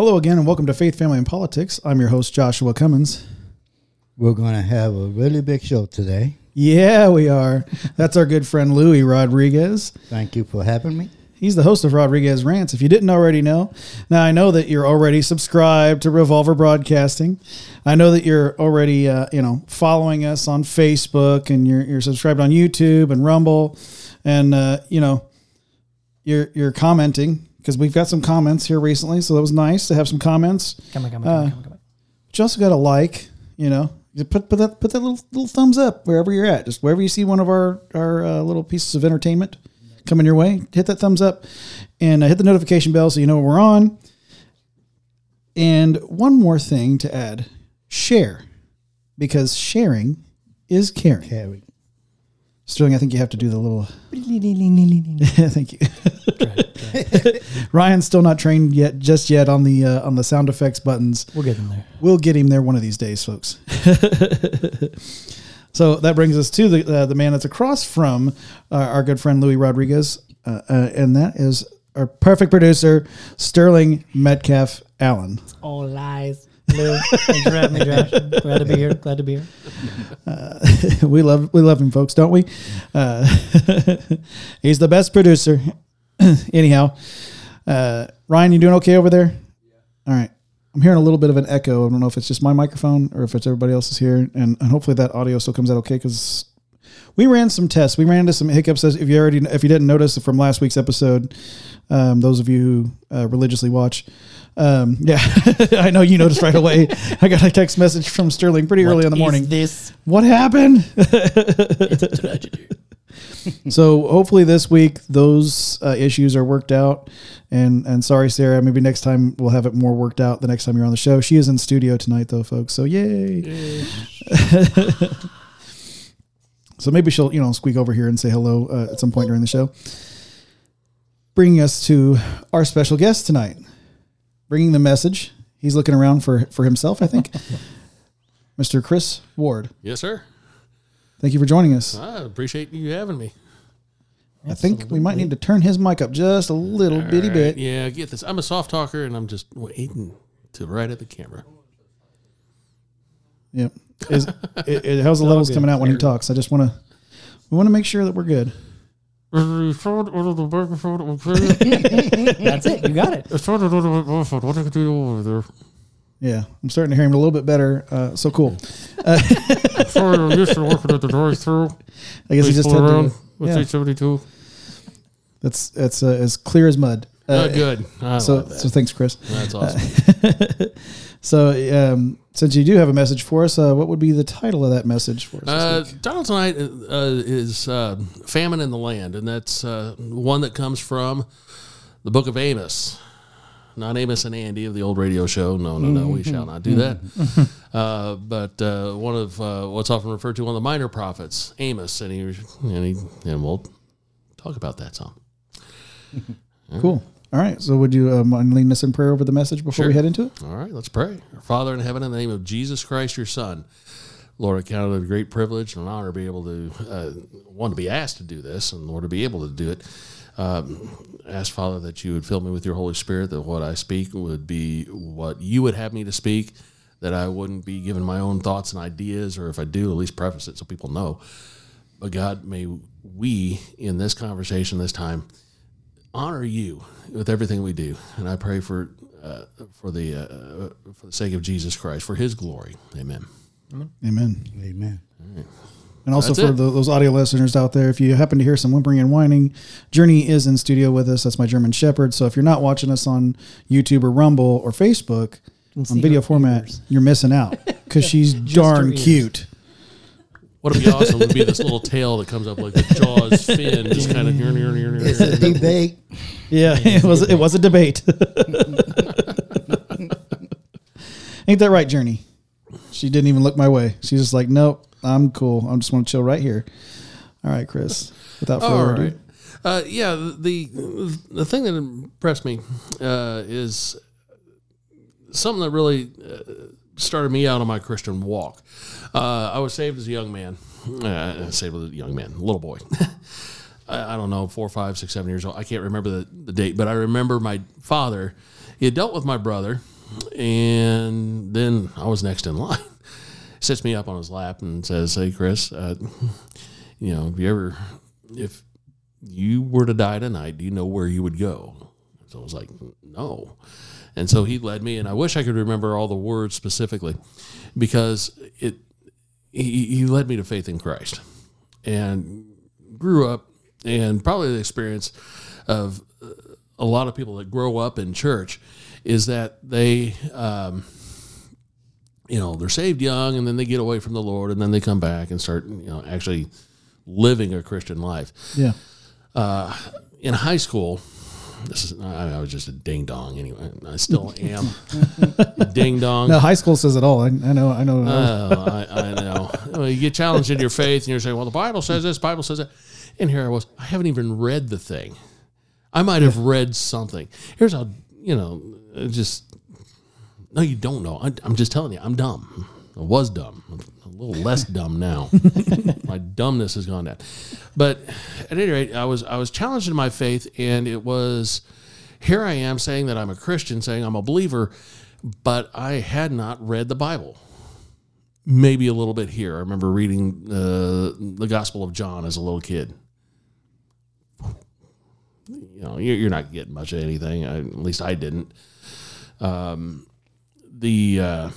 Hello again, and welcome to Faith, Family, and Politics. I'm your host, Joshua Cummins. We're going to have a really big show today. Yeah, we are. That's our good friend Louie Rodriguez. Thank you for having me. He's the host of Rodriguez Rants. If you didn't already know, now I know that you're already subscribed to Revolver Broadcasting. I know that you're already, uh, you know, following us on Facebook and you're, you're subscribed on YouTube and Rumble, and uh, you know, you're you're commenting because we've got some comments here recently, so that was nice to have some comments. Come on, come on, come on, come on, come on. But you also got a like, you know, put put that put that little little thumbs up wherever you're at. Just wherever you see one of our our uh, little pieces of entertainment coming your way, hit that thumbs up and uh, hit the notification bell so you know we're on. And one more thing to add: share, because sharing is caring. Carrie. Sterling, I think you have to do the little. Thank you. Ryan's still not trained yet, just yet on the uh, on the sound effects buttons. We'll get in there. We'll get him there one of these days, folks. so that brings us to the uh, the man that's across from uh, our good friend Louie Rodriguez, uh, uh, and that is our perfect producer Sterling Metcalfe Allen. All lies. Lou, thanks for having me, Josh. Glad to be here. Glad to be here. we love we love him, folks, don't we? Uh, he's the best producer. Anyhow, uh, Ryan, you doing okay over there? Yeah. All right. I'm hearing a little bit of an echo. I don't know if it's just my microphone or if it's everybody else's here, and, and hopefully that audio still comes out okay because we ran some tests. We ran into some hiccups. If you already, if you didn't notice from last week's episode, um, those of you who uh, religiously watch, um, yeah, I know you noticed right away. I got a text message from Sterling pretty early in the morning. this What happened? it's a tragedy. so hopefully this week those uh, issues are worked out. And and sorry, Sara. Maybe next time we'll have it more worked out. The next time you're on the show, she is in studio tonight, though, folks. So yay! so maybe she'll you know squeak over here and say hello uh, at some point during the show. Bringing us to our special guest tonight, bringing the message. He's looking around for for himself, I think. Mr. Chris Ward, Yes, sir. Thank you for joining us. I appreciate you having me. I think we might need to turn his mic up just a little bitty All right, bit. Yeah, get this. I'm a soft talker, and I'm just waiting to right at the camera. Yep. Is it, it, how's the levels good. coming out when he talks? I just want to we want to make sure that we're good. That's it. You got it. Yeah, I'm starting to hear him a little bit better. Uh, so cool. Sorry, I'm used to working at the drive-through. I guess he just had to, with yeah. 872. that's that's uh, as clear as mud. Uh, Uh, good. I so so thanks, Chris. That's awesome. So um, since you do have a message for us, uh, what would be the title of that message for us? Uh, title tonight uh, is uh, "Famine in the Land," and that's uh, one that comes from the Book of Amos. Not Amos and Andy of the old radio show. No, no, no. We shall not do that. uh, but uh, one of uh, what's often referred to one of the minor prophets, Amos, and he and he and we'll talk about that some. Cool. All right. So would you mind leading us in prayer over the message before we head into it? All right, let's pray. Our Father in heaven, in the name of Jesus Christ, your Son, Lord, I count it a great privilege and an honor to be able to, uh, one, to be asked to do this, and Lord, to be able to do it. Um, ask, Father, that you would fill me with your Holy Spirit, that what I speak would be what you would have me to speak, that I wouldn't be given my own thoughts and ideas, or if I do, at least preface it so people know. But God, may we, in this conversation this time, honor you with everything we do, and I pray for uh, for the uh, for the sake of Jesus Christ, for His glory. Amen. Amen. Amen. And also That's for the, those audio listeners out there, if you happen to hear some whimpering and whining, Journey is in studio with us. That's my German Shepherd. So if you're not watching us on YouTube or Rumble or Facebook on video format, ears. you're missing out because she's darn cute. What would be awesome would be this little tail that comes up like the Jaws fin, just kind of near, near, near, near. It's a debate. Yeah, it was it was a debate. Ain't that right, Journey? She didn't even look my way. She's just like, nope, I'm cool. I just want to chill right here. All right, Chris. Without further ado, right. Uh, yeah, the the thing that impressed me uh, is something that really uh, started me out on my Christian walk. Uh, I was saved as a young man. Uh, saved as a young man, little boy. I, I don't know, four, five, six, seven years old. I can't remember the, the date, but I remember my father he dealt with my brother, and then I was next in line. Sits me up on his lap and says, "Hey, Chris, uh, you know, if you ever, if you were to die tonight, do you know where you would go?" So I was like, "No." And so he led me, and I wish I could remember all the words specifically, because it he, he led me to faith in Christ, and grew up, and probably the experience of uh, a lot of people that grow up in church is that they, um, you know, they're saved young, and then they get away from the Lord, and then they come back and start, you know, actually living a Christian life Yeah. Uh, in high school, this is I, I was just a ding dong anyway. I still am ding dong. No, high school says it all. I, I know. I know. Oh, I, I know. Well, you get challenged in your faith, and you're saying, "Well, the Bible says this, Bible says that," and here I was. I haven't even read the thing. I might have read something. Here's how you know. Just no, you don't know. I, I'm just telling you, I'm dumb. I was dumb. I'm a little less dumb now. my dumbness has gone down. But at any rate, I was I was challenged in my faith, and it was here I am saying that I'm a Christian, saying I'm a believer, but I had not read the Bible. Maybe a little bit here. I remember reading uh, the Gospel of John as a little kid. You know, you're not getting much of anything. I, at least I didn't. Um, the uh,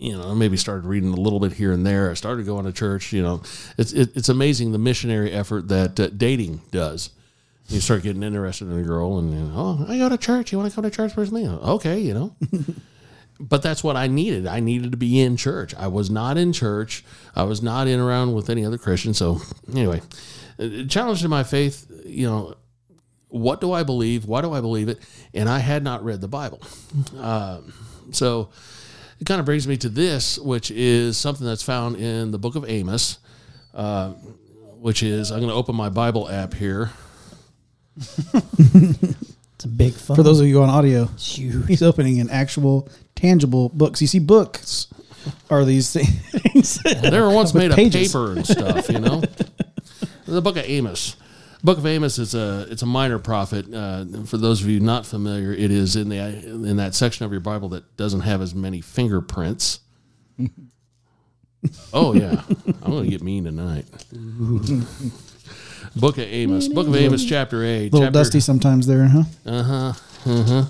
you know, maybe started reading a little bit here and there. I started going to church. You know, it's it, it's amazing the missionary effort that uh, dating does. You start getting interested in a girl, and you know, oh, I go to church. You want to come to church with me? Okay, you know. but that's what I needed. I needed to be in church. I was not in church. I was not in around with any other Christian. So anyway, uh, challenged in my faith. You know, what do I believe? Why do I believe it? And I had not read the Bible. Um, so it kind of brings me to this, which is something that's found in the book of Amos, uh, which is I'm going to open my Bible app here. It's a big fun. For those of you on audio, It's huge. he's opening an actual tangible books. You see, books are these things. They were once made pages. of paper and stuff, you know. the book of Amos. Book of Amos is a it's a minor prophet. Uh, for those of you not familiar, it is in the in that section of your Bible that doesn't have as many fingerprints. oh yeah, I'm going to get mean tonight. Book of Amos. Book of Amos, chapter eight. A little chapter, dusty sometimes there, huh? uh huh. Uh huh.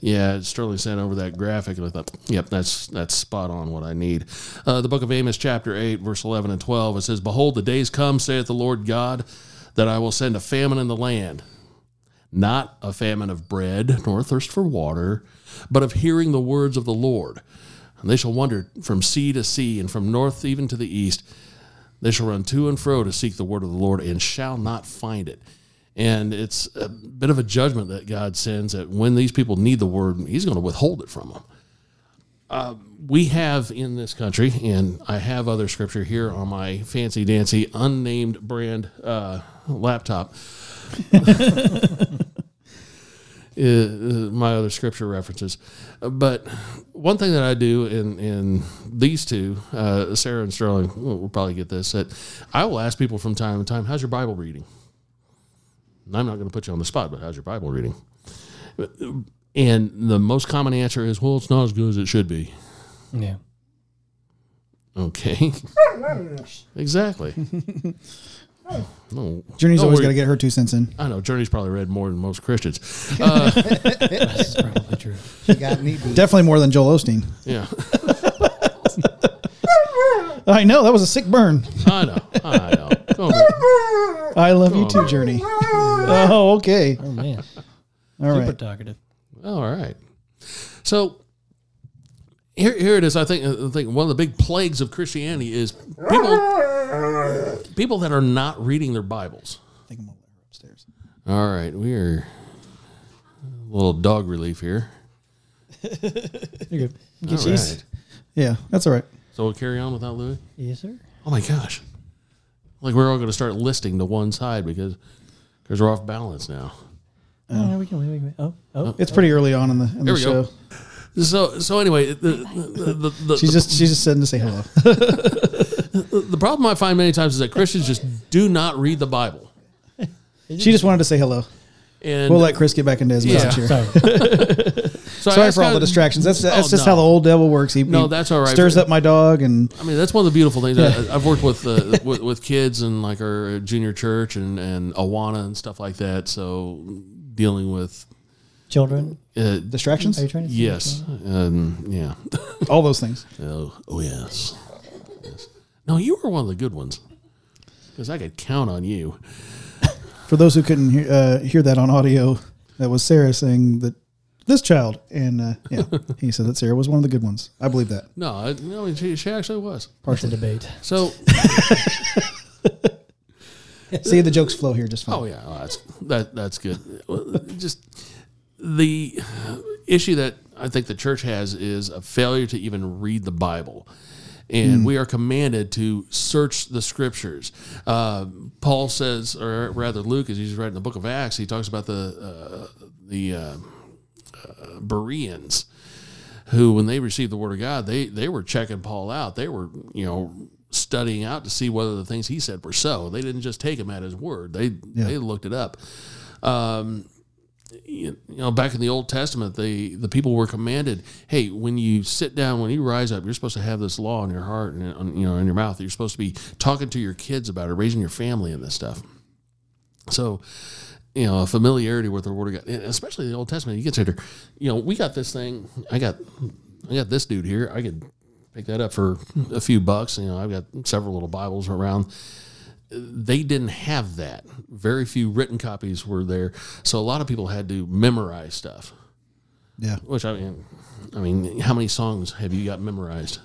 Yeah, Sterling sent over that graphic, and I thought, "Yep, that's that's spot on what I need." Uh, the book of Amos, chapter eight, verse eleven and twelve. It says, "Behold, the days come," saith the Lord God, "that I will send a famine in the land, not a famine of bread, nor thirst for water, but of hearing the words of the Lord. And they shall wander from sea to sea, and from north even to the east. They shall run to and fro to seek the word of the Lord, and shall not find it." And it's a bit of a judgment that God sends that when these people need the word, He's going to withhold it from them. Uh, we have in this country, and I have other scripture here on my fancy dancy unnamed brand uh, laptop. is my other scripture references. But one thing that I do in, in these two, uh, Sara and Sterling, will will probably get this, that I will ask people from time to time, how's your Bible reading? And I'm not going to put you on the spot, but how's your Bible reading? And the most common answer is, well, it's not as good as it should be. Yeah. Okay. exactly. No, Journey's Don't always worry. got to get her two cents in. I know Journey's probably read more than most Christians. Uh, This is probably true. She got me beat. Definitely more than Joel Osteen. yeah, I know that was a sick burn. I know. I know. Come on. I love you too, man. Journey. Oh, okay. Oh man. All Super right. talkative. All right. So here, here it is. I think, I think one of the big plagues of Christianity is people, people that are not reading their Bibles. I think I'm gonna let her upstairs. All right, we are a little dog relief here. You're good. All Get right. cheese. Yeah, that's all right. So we'll carry on without Louie. Yes, sir. Oh my gosh! Like we're all going to start listing to one side because because we're off balance now. Oh, yeah, we can, we can. Oh, oh. It's pretty early on in the in Here the we show. go. So so anyway, the the, the, the, She's just she's just sitting to say hello. the problem I find many times is that Christians just do not read the Bible. she just wanted to say hello. And We'll let Chris get back into his Yeah. message here. Sorry. so Sorry for all the distractions. That's that's Oh, just no. how the old devil works. He, No, he that's all right. Stirs up my dog, and I mean, that's one of the beautiful things. I, I've worked with, uh, with with kids and like our junior church and and Awana and stuff like that. So dealing with Children. uh, distractions, Are you trying to yes, um, yeah, all those things. oh, oh yes, yes. No, you were one of the good ones because I could count on you. For those who couldn't hear, uh, hear that on audio, that was Sara saying that this child, and uh, yeah, he said that Sara was one of the good ones. I believe that. No, I, no, she, she actually was. It's a debate. So, See the jokes flow here just fine. oh yeah, oh, that's that that's good. Well, Just the issue that I think the church has is a failure to even read the Bible. And we are commanded to search the scriptures. Uh, Paul says, or rather, Luke, as he's writing the book of Acts, he talks about the uh, the uh, uh, Bereans, who, when they received the word of God, they they were checking Paul out. They were, you know, studying out to see whether the things he said were so. They didn't just take him at his word. They they looked it up. Um, you know, back in the Old Testament, the the people were commanded, hey, when you sit down, when you rise up, you're supposed to have this law in your heart and on- you know in your mouth. You're supposed to be talking to your kids about it, raising your family and this stuff. So, you know, a familiarity with the Word of God, especially the Old Testament. You consider, you know, we got this thing. I got, I got this dude here. I could pick that up for a few bucks. You know, I've got several little Bibles around. They didn't have that. Very few written copies were there, so a lot of people had to memorize stuff. Yeah, Which I mean, I mean, how many songs have you got memorized?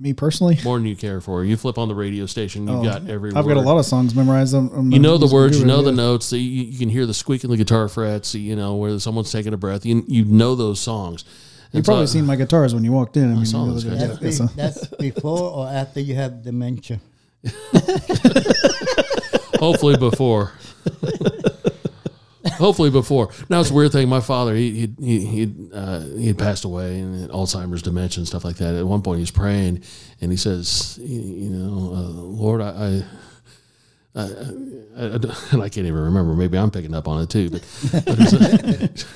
me personally, More than you care for. You flip on the radio station, you've oh, got every. Oh, I've got a lot of songs memorized. On, on You know the words, you know the yeah. notes. You, you can hear the squeak in the guitar frets. You know where someone's taking a breath. You you know those songs. You probably so- seen my guitars when you walked in. I mean, saw those guys. That's, yeah, be, that's before or after you have dementia. hopefully before. hopefully before. Now it's a weird thing. My father, he he he uh, he had passed away and Alzheimer's, dementia, and stuff like that. At one point, he's praying and he says, "You know, uh, Lord, I." I I, I, I, I can't even remember. Maybe I'm picking up on it too. But, but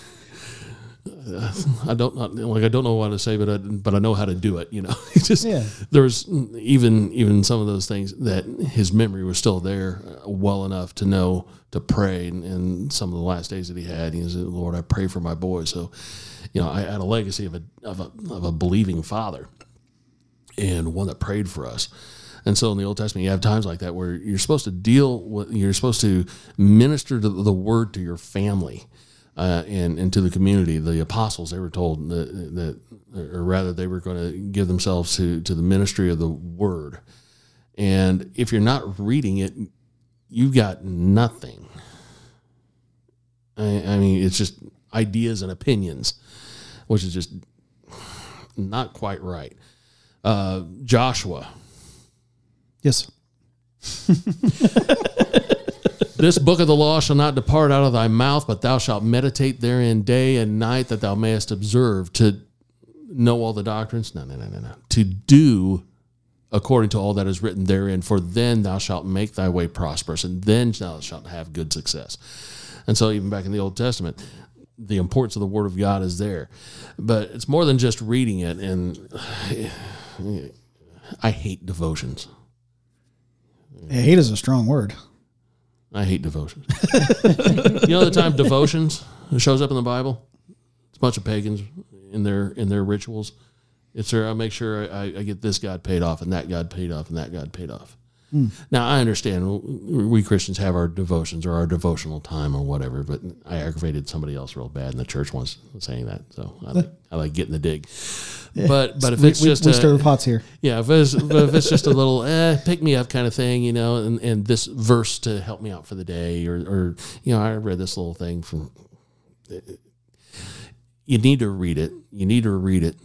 I don't not, like I don't know what to say, but I, but I know how to do it. You know, just Yeah. there was even even some of those things that his memory was still there uh, well enough to know to pray. And, and some of the last days that he had, he said, "Lord, I pray for my boy." So, you know, I had a legacy of a of a of a believing father, and one that prayed for us. And so in the Old Testament, you have times like that where you're supposed to deal with, you're supposed to minister to the word to your family uh, and, into the community. The apostles, they were told that, that or rather, they were going to give themselves to, to the ministry of the word. And if you're not reading it, you've got nothing. I, I mean, it's just ideas and opinions, which is just not quite right. Uh, Joshua, yes. This book of the law shall not depart out of thy mouth, but thou shalt meditate therein day and night, that thou mayest observe to know all the doctrines. No, no, no, no, no. To do according to all that is written therein, for then thou shalt make thy way prosperous, and then thou shalt have good success. And so, even back in the Old Testament, the importance of the Word of God is there. But it's more than just reading it. And I hate devotions. Hate is a strong word. I hate devotions. you know the time devotions shows up in the Bible? It's a bunch of pagans in their in their rituals. It's there. I make sure I, I get this God paid off and that God paid off and that God paid off. Now I understand we Christians have our devotions or our devotional time or whatever, but I aggravated somebody else real bad in the church once saying that. So I like, I like getting the dig. But but if it's we, just we a- stir pots here. yeah, if it's, but if it's just a little eh, pick me up kind of thing, you know, and, and this verse to help me out for the day, or, or you know, I read this little thing from. You need to read it. You need to read it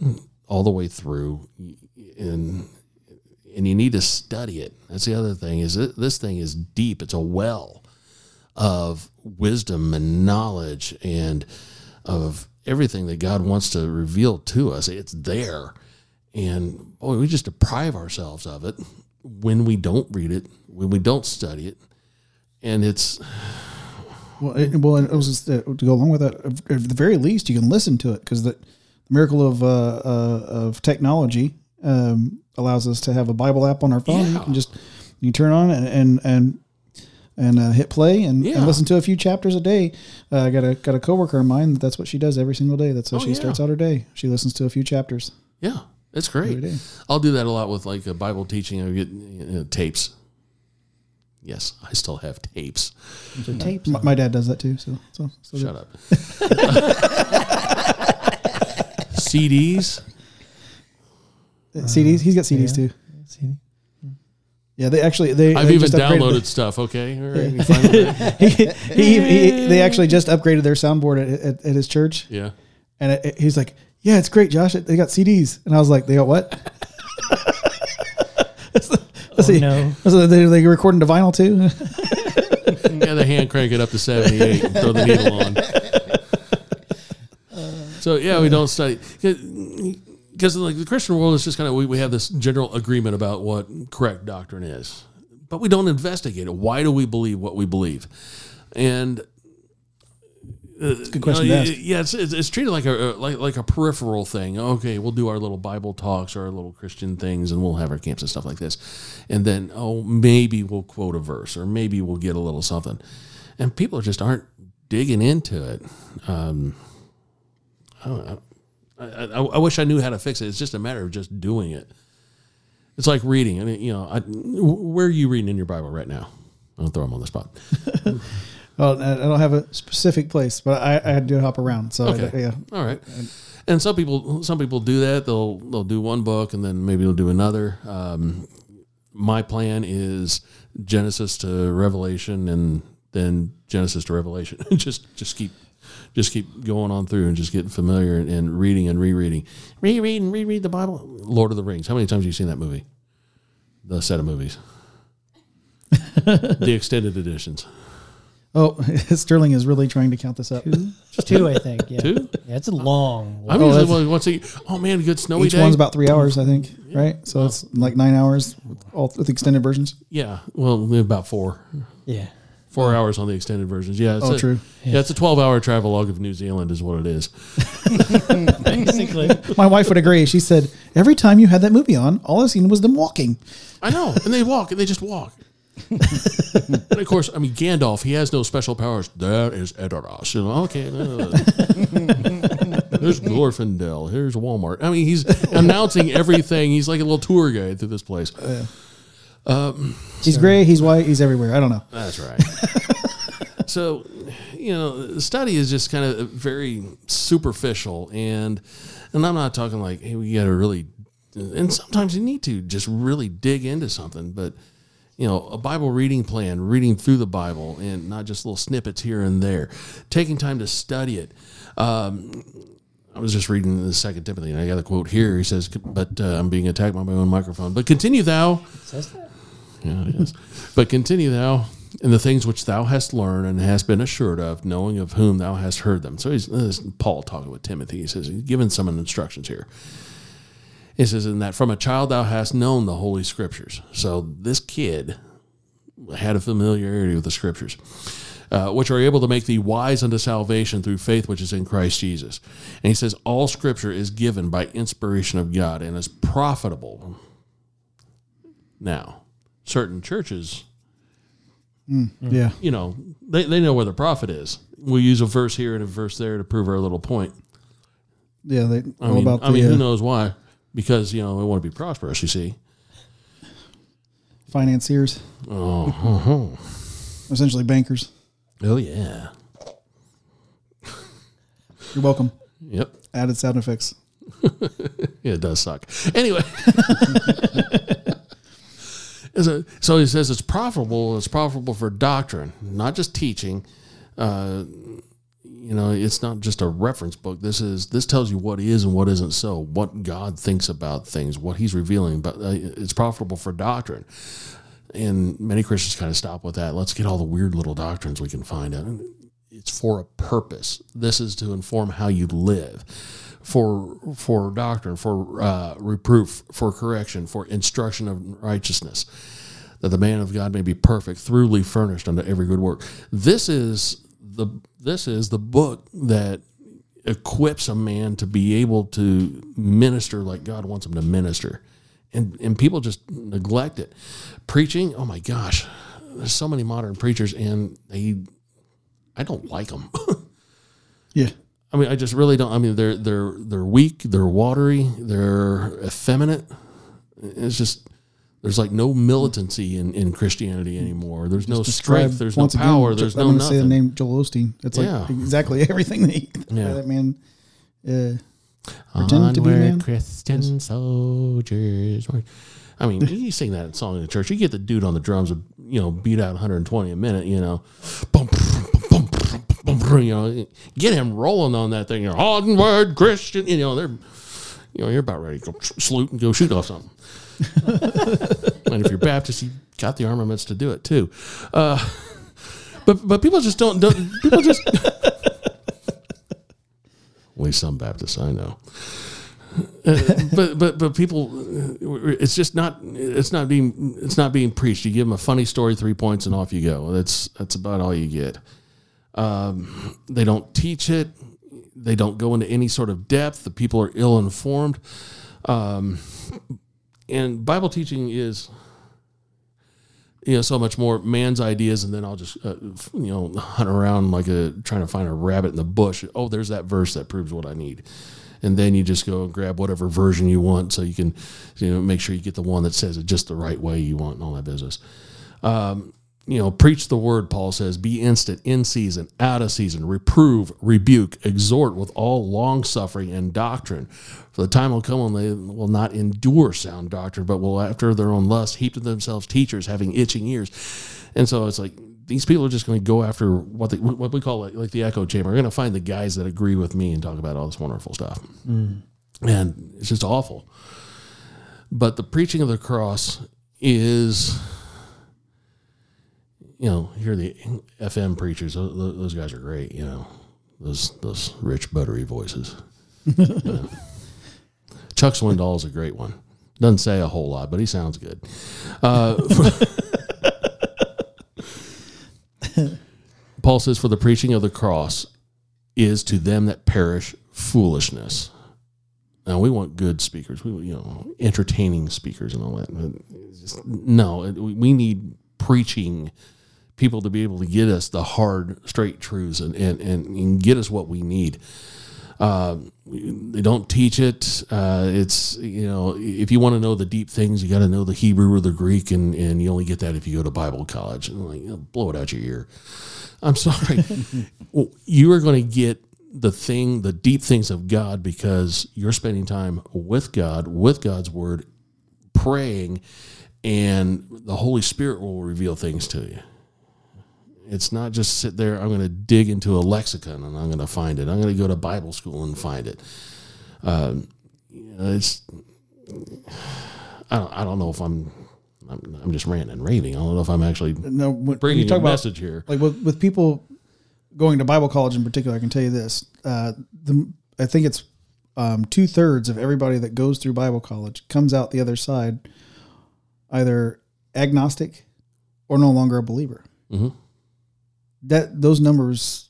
all the way through, and and you need to study it. That's the other thing is this thing is deep. It's a well of wisdom and knowledge and of everything that God wants to reveal to us. It's there. And boy, we just deprive ourselves of it when we don't read it, when we don't study it. And it's Well, it, well, it was just, uh, to go along with that. At the very least, you can listen to it because the miracle of uh, uh, of technology um, allows us to have a Bible app on our phone. You can just you turn on and and and, and uh, hit play and, Yeah. and listen to a few chapters a day. Uh, I got a got a coworker of mine. That's what she does every single day. That's how Oh, she yeah. starts out her day. She listens to a few chapters Yeah, it's great. day. I'll do that a lot with like a Bible teaching. I get you know, tapes. Yes, I still have tapes. So tapes. My, my dad does that too. So so, so Shut up. CDs. Uh, CDs. He's got CDs yeah. too. See? Yeah, they actually they. I've they even downloaded the- stuff. Okay, All right, you fine he, he, he, they actually just upgraded their soundboard at, at, at his church, yeah. and it, it- he's like, "Yeah, it's great, Josh. They got CDs." And I was like, "They got what?" Oh, no. So they they recording to vinyl too. Yeah, the hand crank it up to 78 and throw the needle on. So, yeah, we don't study. Because, like, the Christian world is just kind of, we, we have this general agreement about what correct doctrine is, but we don't investigate it. Why do we believe what we believe? And It's a good question you know. Yeah, it's, it's, it's treated like a like like a peripheral thing. Okay, we'll do our little Bible talks or our little Christian things, and we'll have our camps and stuff like this, and then oh maybe we'll quote a verse or maybe we'll get a little something, and people just aren't digging into it. Um, I don't know. I, I, I wish I knew how to fix it. It's just a matter of just doing it. It's like reading. I mean, you know, I, where are you reading in your Bible right now? I'll throw them on the spot. Well, I don't have a specific place, but I, I had to hop around. So I- yeah, All right. And some people some people do that. They'll they'll do one book and then maybe they'll do another. Um, my plan is Genesis to Revelation and then Genesis to Revelation. just just keep just keep going on through and just getting familiar and, and reading and rereading, reread and reread the Bible. Lord of the Rings. How many times have you seen that movie? The set of movies. the extended editions. Oh, Sterling is really trying to count this up. Just two, I think. Yeah. Two? Yeah, it's a long. I'm Oh, usually that's- one- once a oh man, good snowy Each day. one's about three hours, I think. Right, so it's like nine hours with all with extended versions. Yeah, well, about four, Yeah. Four hours on the extended versions. Yeah, it's Oh, a, true. Yeah, it's a twelve-hour travelogue of New Zealand, is what it is. Basically. My wife would agree. She said every time you had that movie on, all I seen was them walking. I know, and they walk, and they just walk. and of course, I mean Gandalf. He has no special powers. That is Edoras. You know, okay. uh, There's Glorfindel. Here's Walmart. I mean, he's announcing everything. He's like a little tour guide through this place. He's gray. He's white. He's everywhere. I don't know. That's right. so, you know, the study is just kind of very superficial, and and I'm not talking like, hey, we got to really, and sometimes you need to just really dig into something, but you know, a Bible reading plan, reading through the Bible, and not just little snippets here and there, taking time to study it. Um, I was just reading the Second Timothy, and I got a quote here. He says, "But uh, I'm being attacked by my own microphone. But continue thou." Yeah, it is. but continue thou in the things which thou hast learned and hast been assured of, knowing of whom thou hast heard them. So he's Paul talking with Timothy. He says, he's given some instructions here. He says, in that from a child thou hast known the holy scriptures. So this kid had a familiarity with the scriptures. Uh, which are able to make thee wise unto salvation through faith which is in Christ Jesus. And he says, All scripture is given by inspiration of God and is profitable. Now, certain churches, Yeah. you know, they, they know where the profit is. We use a verse here and a verse there to prove our little point. Yeah. They I mean, about the I mean, uh, who knows why? Because you know we want to be prosperous. You see, financiers, oh, essentially bankers. oh yeah, You're welcome. yep, Added sound effects. yeah, it does suck. Anyway, so, he says it's profitable. It's profitable for doctrine, not just teaching. Uh, you know, it's not just a reference book. This is this tells you what is and what isn't so, what God thinks about things, what He's revealing. But uh, it's profitable for doctrine, and many Christians kind of stop with that. Let's get all the weird little doctrines we can find. It's for a purpose. This is to inform how you live, for for doctrine, for uh, reproof, for correction, for instruction of righteousness that the man of God may be perfect, thoroughly furnished unto every good work. This is the this is the book that equips a man to be able to minister like God wants him to minister. And and people just neglect it. Preaching, oh my gosh. There's so many modern preachers and they I don't like them. Yeah. I mean, I just really don't. I mean, they're they're they're weak, they're watery, they're effeminate. It's just there's like no militancy in, in Christianity anymore. There's no Describe strength. There's no again, power. There's I'm no gonna say the name Joel Osteen. It's like Yeah. exactly everything that, he, Yeah. that man uh, pretended to be man. Christian soldiers. I mean, you sing that song in the church. You get the dude on the drums, you know, beat out 120 a minute. You know, Bum, you know, get him rolling on that thing. You're onward, Christian. You know, they're, you know, you're about ready to go salute and go shoot off something. and if you're Baptist, you got the armaments to do it too. Uh, but but people just don't don't people just. At least some Baptists I know. Uh, but but but people, uh, it's just not it's not being it's not being preached. You give them a funny story, three points, and off you go. That's that's about all you get. Um, they don't teach it. They don't go into any sort of depth. The people are ill informed. Um, and Bible teaching is you know so much more man's ideas and then i'll just uh, you know hunt around like a trying to find a rabbit in the bush oh there's that verse that proves what i need and then you just go and grab whatever version you want so you can you know make sure you get the one that says it just the right way you want and all that business um, you know preach the word paul says be instant in season out of season reprove rebuke exhort with all long suffering and doctrine for the time will come when they will not endure sound doctrine but will after their own lust heap to themselves teachers having itching ears and so it's like these people are just going to go after what they, what we call like, like the echo chamber. We're going to find the guys that agree with me and talk about all this wonderful stuff, mm. and it's just awful. But the preaching of the cross is, you know, here the FM preachers; those, those guys are great. You know, those those rich buttery voices. Chuck Swindoll is a great one. Doesn't say a whole lot, but he sounds good. Uh, Paul says, "For the preaching of the cross is to them that perish foolishness." Now we want good speakers, we you know entertaining speakers and all that. But just- no, we need preaching people to be able to get us the hard, straight truths and and, and, and get us what we need. Um, they don't teach it. Uh, it's you know if you want to know the deep things, you got to know the Hebrew or the Greek, and and you only get that if you go to Bible college. And like, you know, blow it out your ear. I'm sorry. Well, you are going to get the thing, the deep things of God, because you're spending time with God, with God's Word, praying, and the Holy Spirit will reveal things to you. It's not just sit there. I'm going to dig into a lexicon and I'm going to find it. I'm going to go to Bible school and find it. Um, you know, it's I don't, I don't know if I'm, I'm I'm just ranting and raving. I don't know if I'm actually No, when, bringing you a talk about message here. like with, with people going to Bible college in particular, I can tell you this: uh, the I think it's um, two thirds of everybody that goes through Bible college comes out the other side either agnostic or no longer a believer. Mhm. That those numbers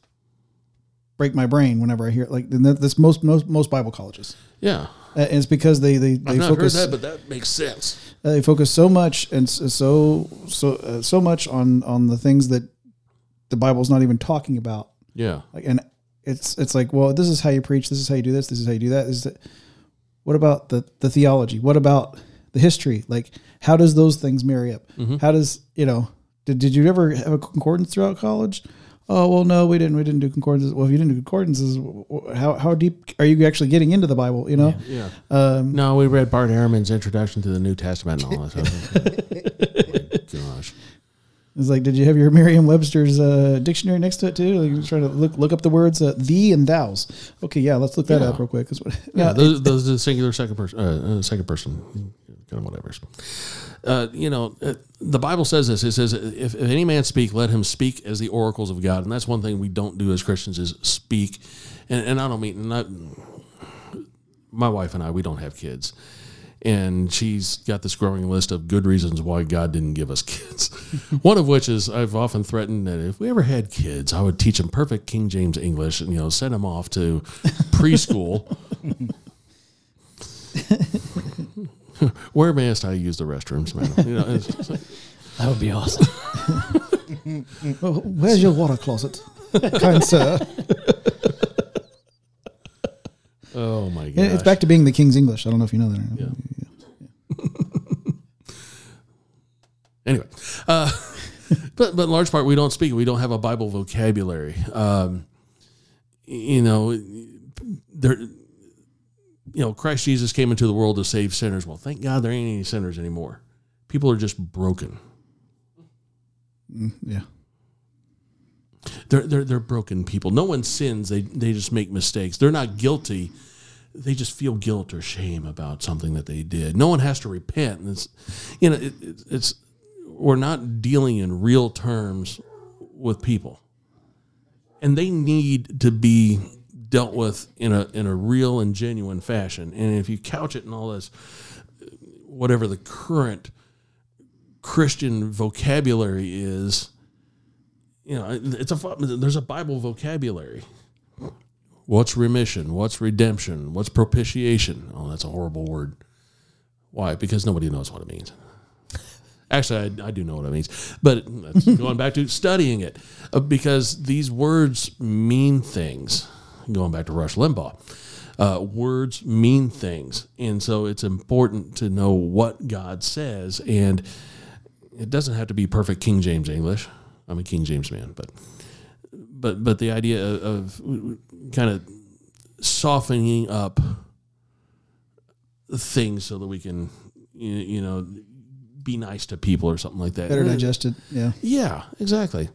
break my brain whenever I hear it. Like that's most most most Bible colleges. Yeah, Uh, and it's because they they, they I've focus heard that, but that makes sense. uh, they focus so much and so so uh, so much on on the things that the Bible's not even talking about. Yeah, Like, and it's it's like, well, this is how you preach. This is how you do this. This is how you do that. Is that what about the the theology? What about the history? Like, how does those things marry up? How does you know? Did, did you ever have a concordance throughout college? Oh well, no, we didn't. We didn't do concordances. Well, if you didn't do concordances, w- w- how how deep are you actually getting into the Bible? You know, yeah. um, No, we read Bart Ehrman's introduction to the New Testament and all that stuff. Gosh, It's like, did you have your Merriam-Webster's uh, dictionary next to it too? Like, you trying to look look up the words uh, "thee" and "thous." Okay, yeah, let's look that Yeah. up real quick. what, yeah, yeah, those, those are the singular second person, uh, uh, second person, kind of whatever. Uh, you know, uh, the Bible says this. It says, if, if any man speak, let him speak as the oracles of God. And that's one thing we don't do as Christians is speak. And, and I don't mean, I, my wife and I, we don't have kids. and she's got this growing list of good reasons why God didn't give us kids. One of which is I've often threatened that if we ever had kids, I would teach them perfect King James English and you know send them off to preschool. Wear a mask. I use the restrooms, man. You know, it's just like, That would be awesome. Oh, where's your water closet, kind sir? oh my god! It's back to being the King's English. I don't know if you know that. Or not. Yeah. Anyway, uh, but but in large part we don't speak. We don't have a Bible vocabulary. Um, you know, there. You know, Christ Jesus came into the world to save sinners. Well, thank God there ain't any sinners anymore. People are just broken. Mm, yeah. They're they're they're broken people. No one sins. They they just make mistakes. They're not guilty. They just feel guilt or shame about something that they did. No one has to repent. And it's you know it, it, it's we're not dealing in real terms with people, and they need to be dealt with in a in a real and genuine fashion. And if you couch it in all this, whatever the current Christian vocabulary is, you know, it's a there's a Bible vocabulary. What's remission? What's redemption? What's propitiation? Oh, that's a horrible word. Why? Because nobody knows what it means. Actually, I, I do know what it means, but that's going back to studying it uh, because these words mean things. Going back to Rush Limbaugh, uh, words mean things, and so it's important to know what God says, and it doesn't have to be perfect King James English. I'm a King James man, but but but the idea of, of kind of softening up things so that we can you, you know be nice to people or something like that. Better digested. Yeah. Yeah, exactly.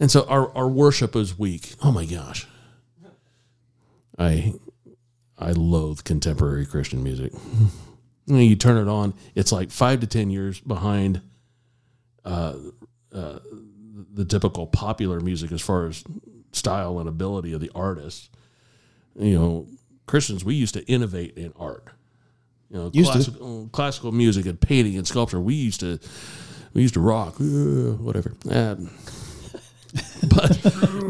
And so our, our worship is weak. Oh my gosh. I I loathe contemporary Christian music. You, you turn it on, it's like five to ten years behind uh, uh, the typical popular music as far as style and ability of the artists. You know, Christians, we used to innovate in art. You know, Used to. classical, classical music and painting and sculpture. We used to we used to rock, uh, whatever. Um, but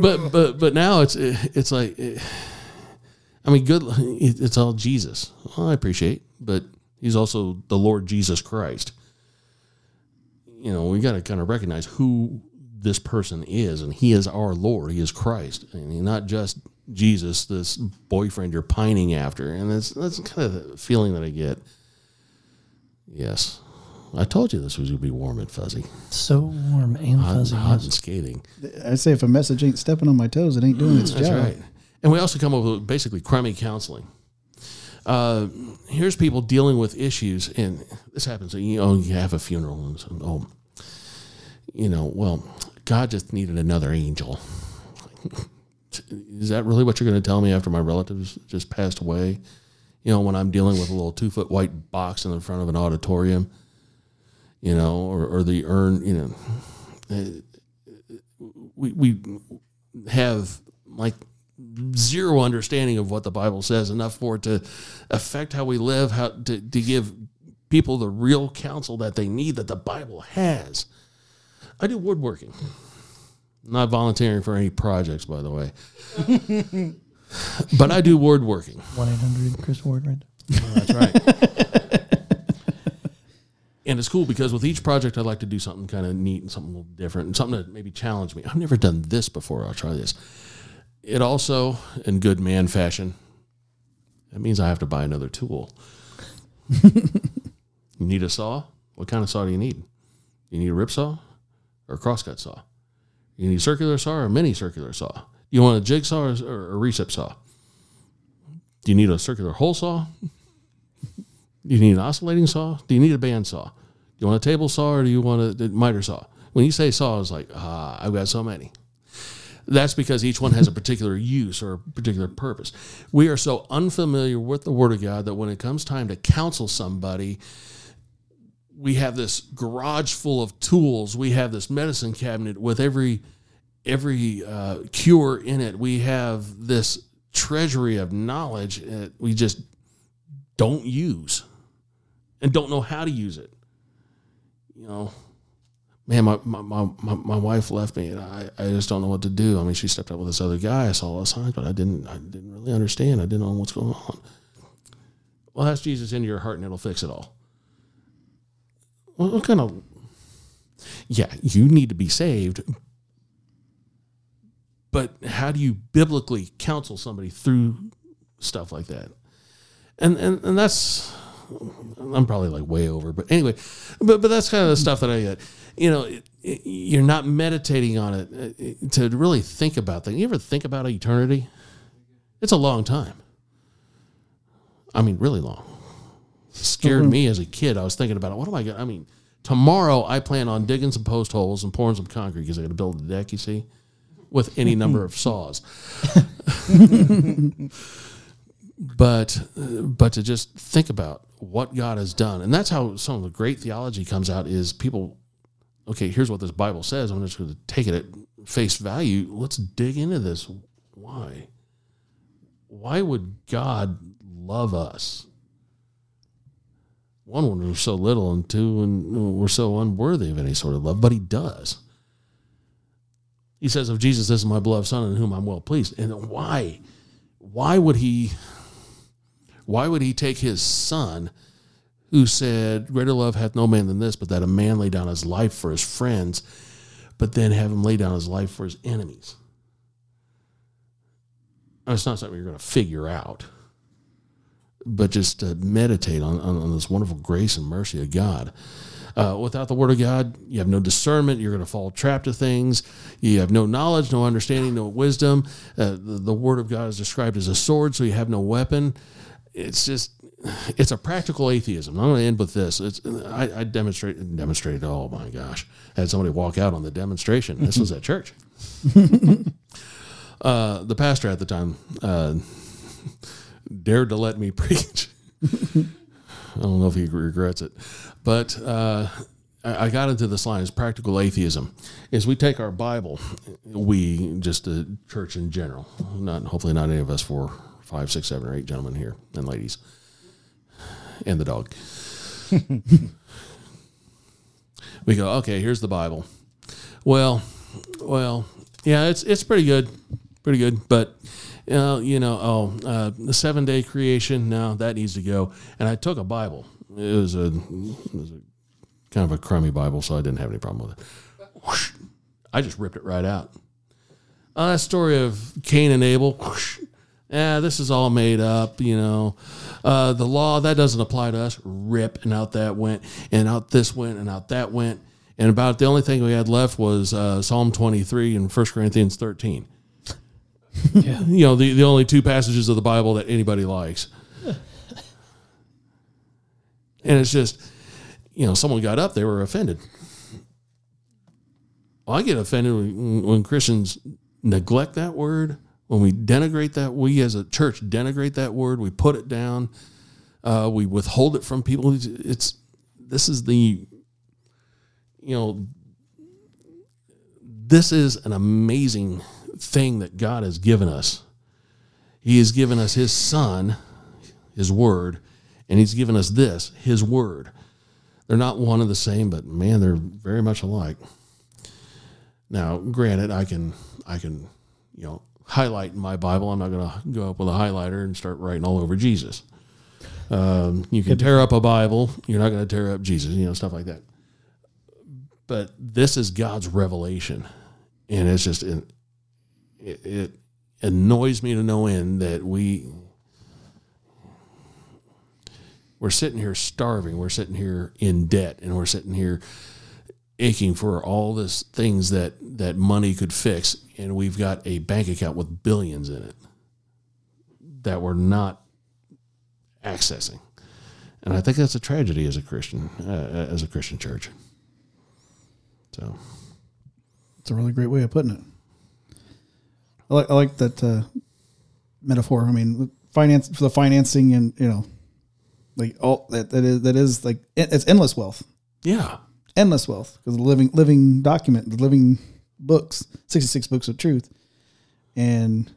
but but but now it's it's like I mean, good. It's all Jesus. Well, I appreciate, but he's also the Lord Jesus Christ. You know, we got to kind of recognize who this person is, and he is our Lord. He is Christ, and he's not just Jesus, this boyfriend you're pining after. And that's that's kind of the feeling that I get. Yes, I told you this was going to be warm and fuzzy, So warm and hot, fuzzy. hot and skating. I say if a message ain't stepping on my toes, it ain't doing mm, its That's job. right. And we also come up with basically crummy counseling. Uh, here's people dealing with issues, and this happens. You know, you have a funeral, and so, oh, you know, well, God just needed another angel. Is that really what you're going to tell me after my relatives just passed away? You know, when I'm dealing with a little two foot white box in the front of an auditorium, you know, or, or the urn, you know, uh, we we have like zero understanding of what the Bible says, enough for it to affect how we live, how to, to give people the real counsel that they need that the Bible has. I do woodworking. Not volunteering for any projects, by the way. but I do woodworking. One eight hundred Chris Ward right That's right. and it's cool because with each project, I'd like to do something kind of neat and something a little different and something that maybe challenge me. I've never done this before. I'll try this. It also, in good man fashion, that means I have to buy another tool. you need a saw? What kind of saw do you need? You need a rip saw or a crosscut saw? You need a circular saw or a mini circular saw? You want a jigsaw or, a recip saw? Do you need a circular hole saw? Do you need an oscillating saw? Do you need a band saw? Do you want a table saw or do you want a, a miter saw? When you say saw, it's like, ah, I've got so many. That's because each one has a particular use or a particular purpose. We are so unfamiliar with the Word of God that when it comes time to counsel somebody, we have this garage full of tools. We have this medicine cabinet with every every uh, cure in it. We have this treasury of knowledge that we just don't use. and don't know how to use it. You know, man, my my, my, my, wife left me and I, I just don't know what to do. I mean, she stepped up with this other guy. I saw all the signs, but I didn't I didn't really understand. I didn't know what's going on. Well, ask Jesus into your heart and it'll fix it all. Well, what kind of yeah, you need to be saved. But how do you biblically counsel somebody through stuff like that? And and, and that's I'm probably like way over, but anyway, but but that's kind of the stuff that I get. You know, it, it, you're not meditating on it uh, to really think about things. You ever think about eternity? It's a long time. I mean, really long. It scared me as a kid. I was thinking about it. What am I going? to I mean, tomorrow I plan on digging some post holes and pouring some concrete because I got to build a deck. You see, with any number of saws. but but to just think about what God has done, and that's how some of the great theology comes out. Is people, okay, here's what this Bible says. I'm just going to take it at face value. Let's dig into this. Why? Why would God love us? One, we're so little, and two, when we're so unworthy of any sort of love, but He does. He says of Jesus, "This is my beloved Son, in whom I'm well pleased." And why? Why would He? Why would he take his son, who said, Greater love hath no man than this, but that a man lay down his life for his friends, but then have him lay down his life for his enemies? It's not something you're going to figure out, but just to meditate on, on, on this wonderful grace and mercy of God. Uh, without the Word of God, you have no discernment. You're going to fall trap to things. You have no knowledge, no understanding, no wisdom. Uh, the, the Word of God is described as a sword, so you have no weapon it's just it's a practical atheism. I'm going to end with this. It's I, I demonstrate demonstrated. Oh my gosh! I had somebody walk out on the demonstration. This was at church. uh, the pastor at the time uh, dared to let me preach. I don't know if he regrets it, but uh, I, I got into this line as practical atheism. Is we take our Bible, we just the church in general, not hopefully not any of us for five, six, seven, or eight gentlemen here and ladies, and the dog. we go, okay, here's the Bible. Well, well, yeah, it's it's pretty good, pretty good, but. Uh, you know, oh, uh, the seven day creation. No, that needs to go. And I took a Bible. It was a, it was a kind of a crummy Bible, so I didn't have any problem with it. Whoosh, I just ripped it right out. Uh, that story of Cain and Abel. Whoosh, yeah, this is all made up, you know. Uh, the law, that doesn't apply to us. Rip, and out that went, and out this went, and out that went. And about the only thing we had left was uh, Psalm 23 and 1 Corinthians 13. Yeah. You know, the, the only two passages of the Bible that anybody likes. And it's just, you know, someone got up, they were offended. Well, I get offended when, when Christians neglect that word when we denigrate that, we as a church denigrate that word, we put it down, uh, we withhold it from people. It's this is the, you know, this is an amazing thing that God has given us. He has given us His Son, His Word, and He's given us this, His Word. They're not one and the same, but man, they're very much alike. Now, granted, I can, I can, you know, highlight in my Bible. I'm not going to go up with a highlighter and start writing all over Jesus. Um, you can tear up a Bible. You're not going to tear up Jesus, you know, stuff like that. But this is God's revelation. And it's just, it, it, it annoys me to no end that we, we're sitting here starving. We're sitting here in debt and we're sitting here aching for all this things that that money could fix and we've got a bank account with billions in it that we're not accessing. And i think that's a tragedy as a christian uh, as a christian church. So. It's a really great way of putting it. I like I like that uh, metaphor. I mean, finance for the financing and you know, like all that that is that is like it's endless wealth, yeah. Endless wealth because the living living document, the living books, sixty six books of truth, and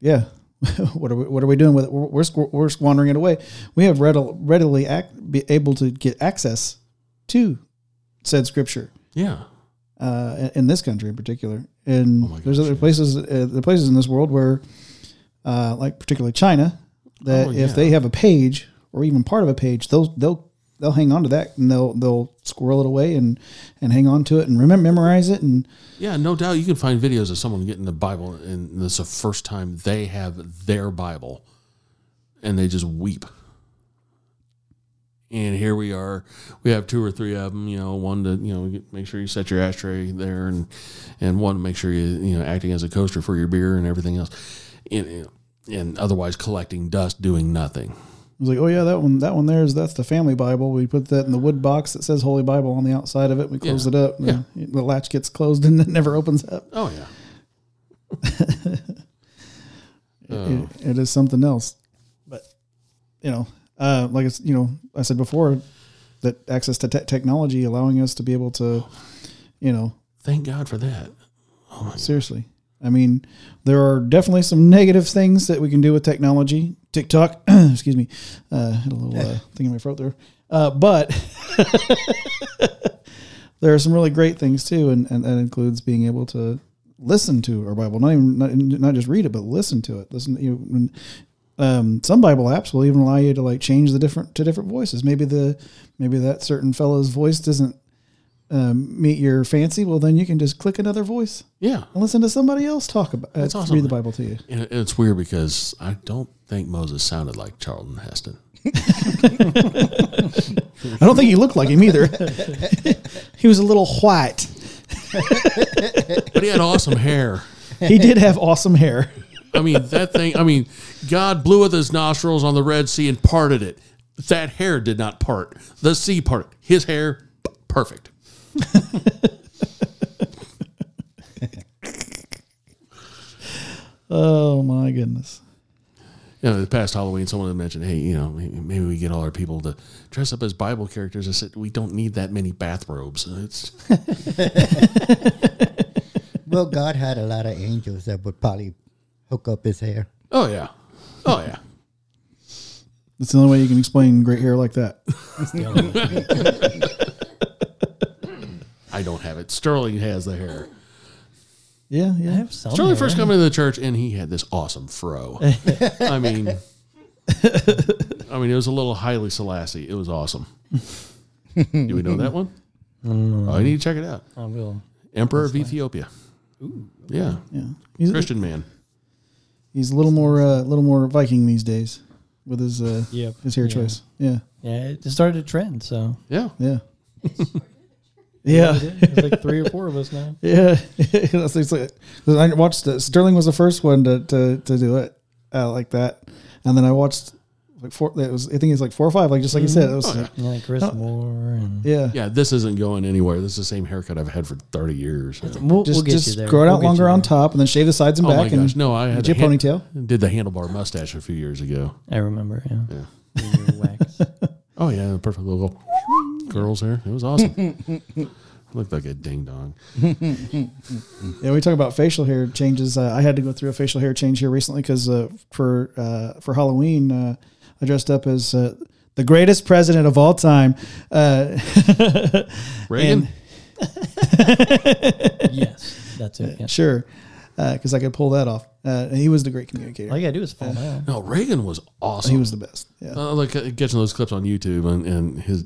yeah, what are we, what are we doing with it? We're, we're, squ- we're squandering it away. We have readily, readily act, be able to get access to said scripture Yeah. uh, in- this country in particular. And Oh my there's other yes. places, uh, the places in this world where, uh, like particularly China, that Oh, if they have a page or even part of a page, they'll they'll they'll hang on to that and they'll they'll squirrel it away and and hang on to it and remember memorize it and Yeah, no doubt. You can find videos of someone getting the Bible, and this is the first time they have their Bible, and they just weep. And here we are. We have two or three of them. You know, one to you know make sure you set your ashtray there, and and one to make sure you you know acting as a coaster for your beer and everything else, and and otherwise collecting dust, doing nothing. I was like, oh yeah, that one, that one there is that's the family Bible. We put that in the wood box that says Holy Bible on the outside of it. We close Yeah. it up. and The, the latch gets closed and it never opens up. Oh yeah. It, it is something else. But you know, uh, like it's you know, I said before that access to te- technology allowing us to be able to, you know, Thank God for that. seriously. I mean, there are definitely some negative things that we can do with technology. TikTok, excuse me, uh, had a little uh, thing in my throat there. Uh, but there are some really great things too, and, and that includes being able to listen to our Bible, not even not, not just read it, but listen to it. Listen, you know, when, um, some Bible apps will even allow you to like change the different to different voices. Maybe the maybe that certain fellow's voice doesn't um, meet your fancy. Well, then you can just click another voice Yeah. and listen to somebody else talk about uh, That's awesome. read the Bible to you. And it's weird because I don't think Moses sounded like Charlton Heston. I don't think he looked like him either. he was a little white. But he had awesome hair. He did have awesome hair. I mean, that thing, I mean, God blew with his nostrils on the Red Sea and parted it. That hair did not part. The sea parted. His hair, perfect. Oh my goodness. You know, the past Halloween, someone had mentioned, hey, you know, maybe we get all our people to dress up as Bible characters. I said, we don't need that many bathrobes. It's, Well, God had a lot of angels that would probably hook up his hair. oh, yeah. Oh, yeah. That's the only way you can explain great hair like that. I don't have it. Sterling has the hair. Yeah, yeah. I have some. Sterling hair. first came into the church and he had this awesome fro. I mean, I mean, it was a little Haile Selassie. It was awesome. Do we know that one? Oh, you need to check it out. I will. Emperor of Ethiopia. Ooh, Yeah, Yeah. He's, Christian man. he's a little more uh, little more Viking these days with his uh, Yep. his hair Yeah. choice. Yeah. Yeah, it started a trend. So Yeah, Yeah. yeah. There's like three or four of us now. Yeah, It's- it's like- I watched it. Sterling was the first one to to, to do it uh, like that, and then I watched like four. It was I think it's like four or five, like just like you said. It was Oh, yeah. Yeah, like Chris Oh. Moore and yeah. yeah. This isn't going anywhere. This is the same haircut I've had for thirty years. we'll, Just we'll get just you there. grow it We'll out longer on top, and then shave the sides and Oh my back, gosh! and No, I had get a your hand- ponytail. Did the handlebar mustache a few years ago. I remember. Yeah. Yeah. Oh yeah, perfect little girl's hair. It was awesome. Looked like a ding dong. Yeah, we talk about facial hair changes. Uh, I had to go through a facial hair change here recently because uh, for uh, for Halloween, uh, I dressed up as uh, the greatest president of all time. Uh, Reagan. yes, that's it. Yeah. sure, because I could pull that off. Uh, he was the great communicator. All you gotta do is fall down. no, Reagan was awesome. he was the best. Yeah. Uh, like uh, catching those clips on YouTube, and, and his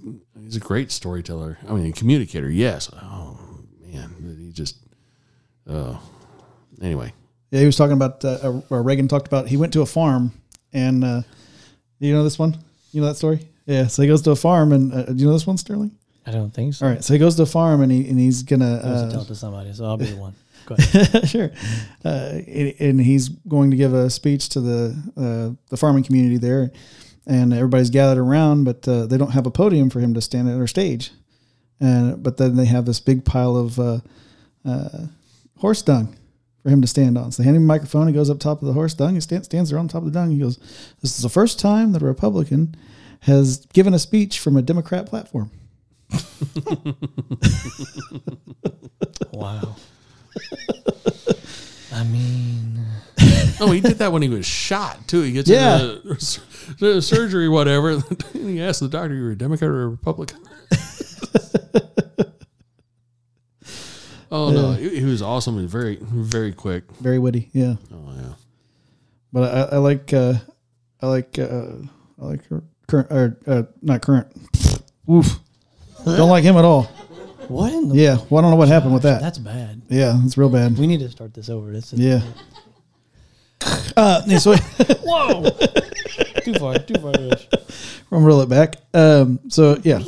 he's a great storyteller. I mean, communicator. Yes. Oh man, he just. Oh. Anyway, Yeah, he was talking about uh, uh, Reagan talked about he went to a farm and uh, you know this one, you know that story. Yeah, so he goes to a farm and uh, do you know this one, Sterling? I don't think so. All right, so he goes to a farm and he and he's gonna I was uh, tell to somebody, so I'll be the one. Go ahead. sure. Uh, and, and he's going to give a speech to the uh, the farming community there, and everybody's gathered around, but uh, they don't have a podium for him to stand at or stage, and but then they have this big pile of uh, uh, horse dung for him to stand on. So they hand him a microphone. He goes up top of the horse dung. He stands stands there on top of the dung. He goes, "This is the first time that a Republican has given a speech from a Democrat platform." Wow. I mean, Oh, he did that when he was shot too. He gets Yeah. into the surgery, whatever. And he asked the doctor, "You're a Democrat or a Republican?" oh no, he, he was awesome and very, very quick. Very witty. Yeah. Oh yeah. But I, I like uh, I like uh, I like her- current or uh, not current. Oof. Don't like him at all. What in the? Yeah. Well, I don't know what happened with that. That's bad. Yeah, it's real bad. We need to start this over. This is Yeah. Uh, yeah, so Whoa. too far. Too far. Rich. I'm roll it back. Um, so yeah,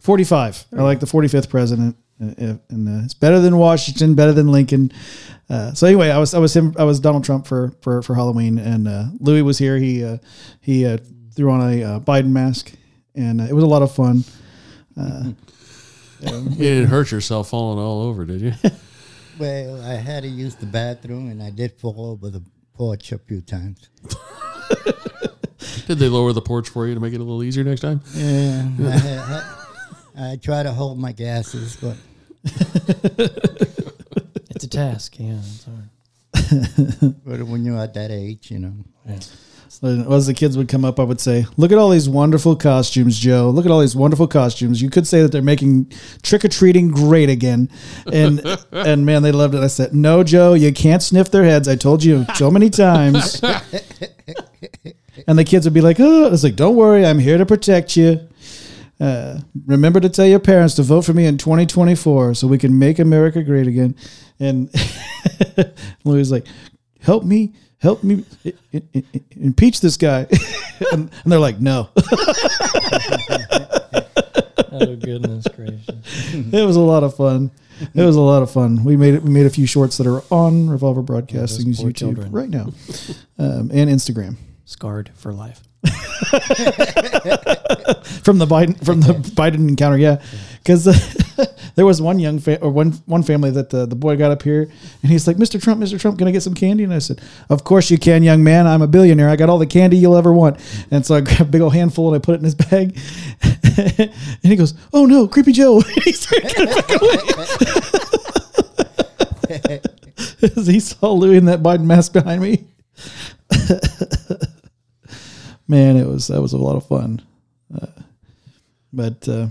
45. I like the 45th president, uh, and uh, it's better than Washington, better than Lincoln. Uh, so anyway, I was I was him I was Donald Trump for for for Halloween, and uh, Louie was here. He uh, he uh, threw on a uh, Biden mask, and uh, it was a lot of fun. You didn't hurt yourself falling all over, did you? Well, I had to use the bathroom, and I did fall over the porch a few times. did they lower the porch for you to make it a little easier next time? Yeah, I, I, I try to hold my gases, but It's a task. Yeah. It's hard. but when you're at that age, you know. So as the kids would come up, I would say, "Look at all these wonderful costumes, Joe. Look at all these wonderful costumes. You could say that they're making trick or treating great again." And and man, they loved it. I said, "No, Joe, you can't sniff their heads. I told you so many times." and the kids would be like, "Oh," I was like, "Don't worry, I'm here to protect you." Uh, remember to tell your parents to vote for me in 2024 so we can make America great again. And Louie like, help me, help me impeach this guy. and, and they're like, no. Oh goodness gracious. it was a lot of fun. It was a lot of fun. We made it. We made a few shorts that are on Revolver Broadcasting's YouTube children. right now, um, and Instagram Scarred for life. from the Biden from the Biden encounter. Yeah, because there was one young fa- or one one family that the, the boy got up here and he's like, "Mr. Trump, Mr. Trump, can I get some candy?" And I said, "Of course you can, young man. I'm a billionaire. I got all the candy you'll ever want." And so I grabbed a big old handful and I put it in his bag. and he goes, "Oh no, creepy Joe!" he. He saw Louie in that Biden mask behind me. Man, it was that was a lot of fun. Uh, but uh,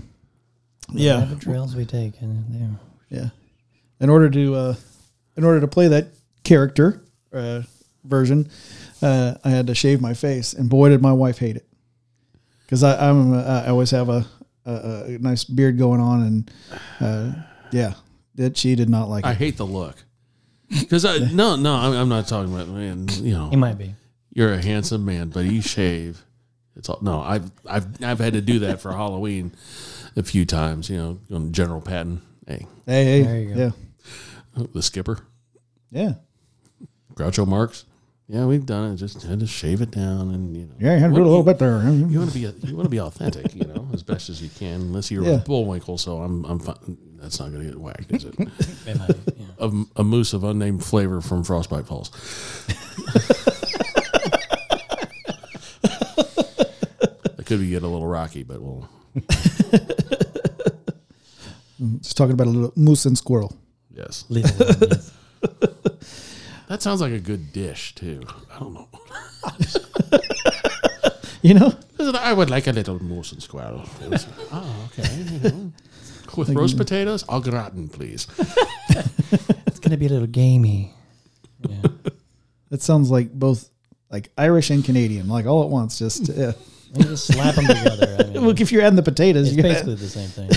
yeah, Rabbit trails we take, and there. yeah. In order to uh, in order to play that character uh, version, uh, I had to shave my face, and boy, did my wife hate it. Because I'm uh, I always have a, a, a nice beard going on, and uh, yeah, that she did not like I it. hate the look. Because I no no I'm, I'm not talking about man. You know, He might be. you're a handsome man, but you shave. It's all no. I've I've I've had to do that for Halloween a few times. You know, on General Patton. Hey, Hey, hey, There you go. yeah, oh, the skipper, yeah, Groucho Marx. Yeah, we've done it. Just had to shave it down, and you know. yeah. You had to do a little bit there. You want to be you want to be authentic, you know, as best as you can. Unless you're Yeah. a bullwinkle, so I'm I'm fine. That's not going to get whacked, is it? It might be, yeah. a, a moose of unnamed flavor from Frostbite Falls. It could be get a little rocky, but we'll Just talking about a little moose and squirrel. yes. Little one, yes. That sounds like a good dish too. I don't know. You know, I would like a little moose and squirrel. oh, okay. you know. With roast potatoes, au gratin, please. It's gonna be a little gamey. Yeah. that sounds like both like Irish and Canadian, like all at once. Just yeah. You just slap them together. I mean, Look, if you're adding the potatoes, it's you got- basically the same thing.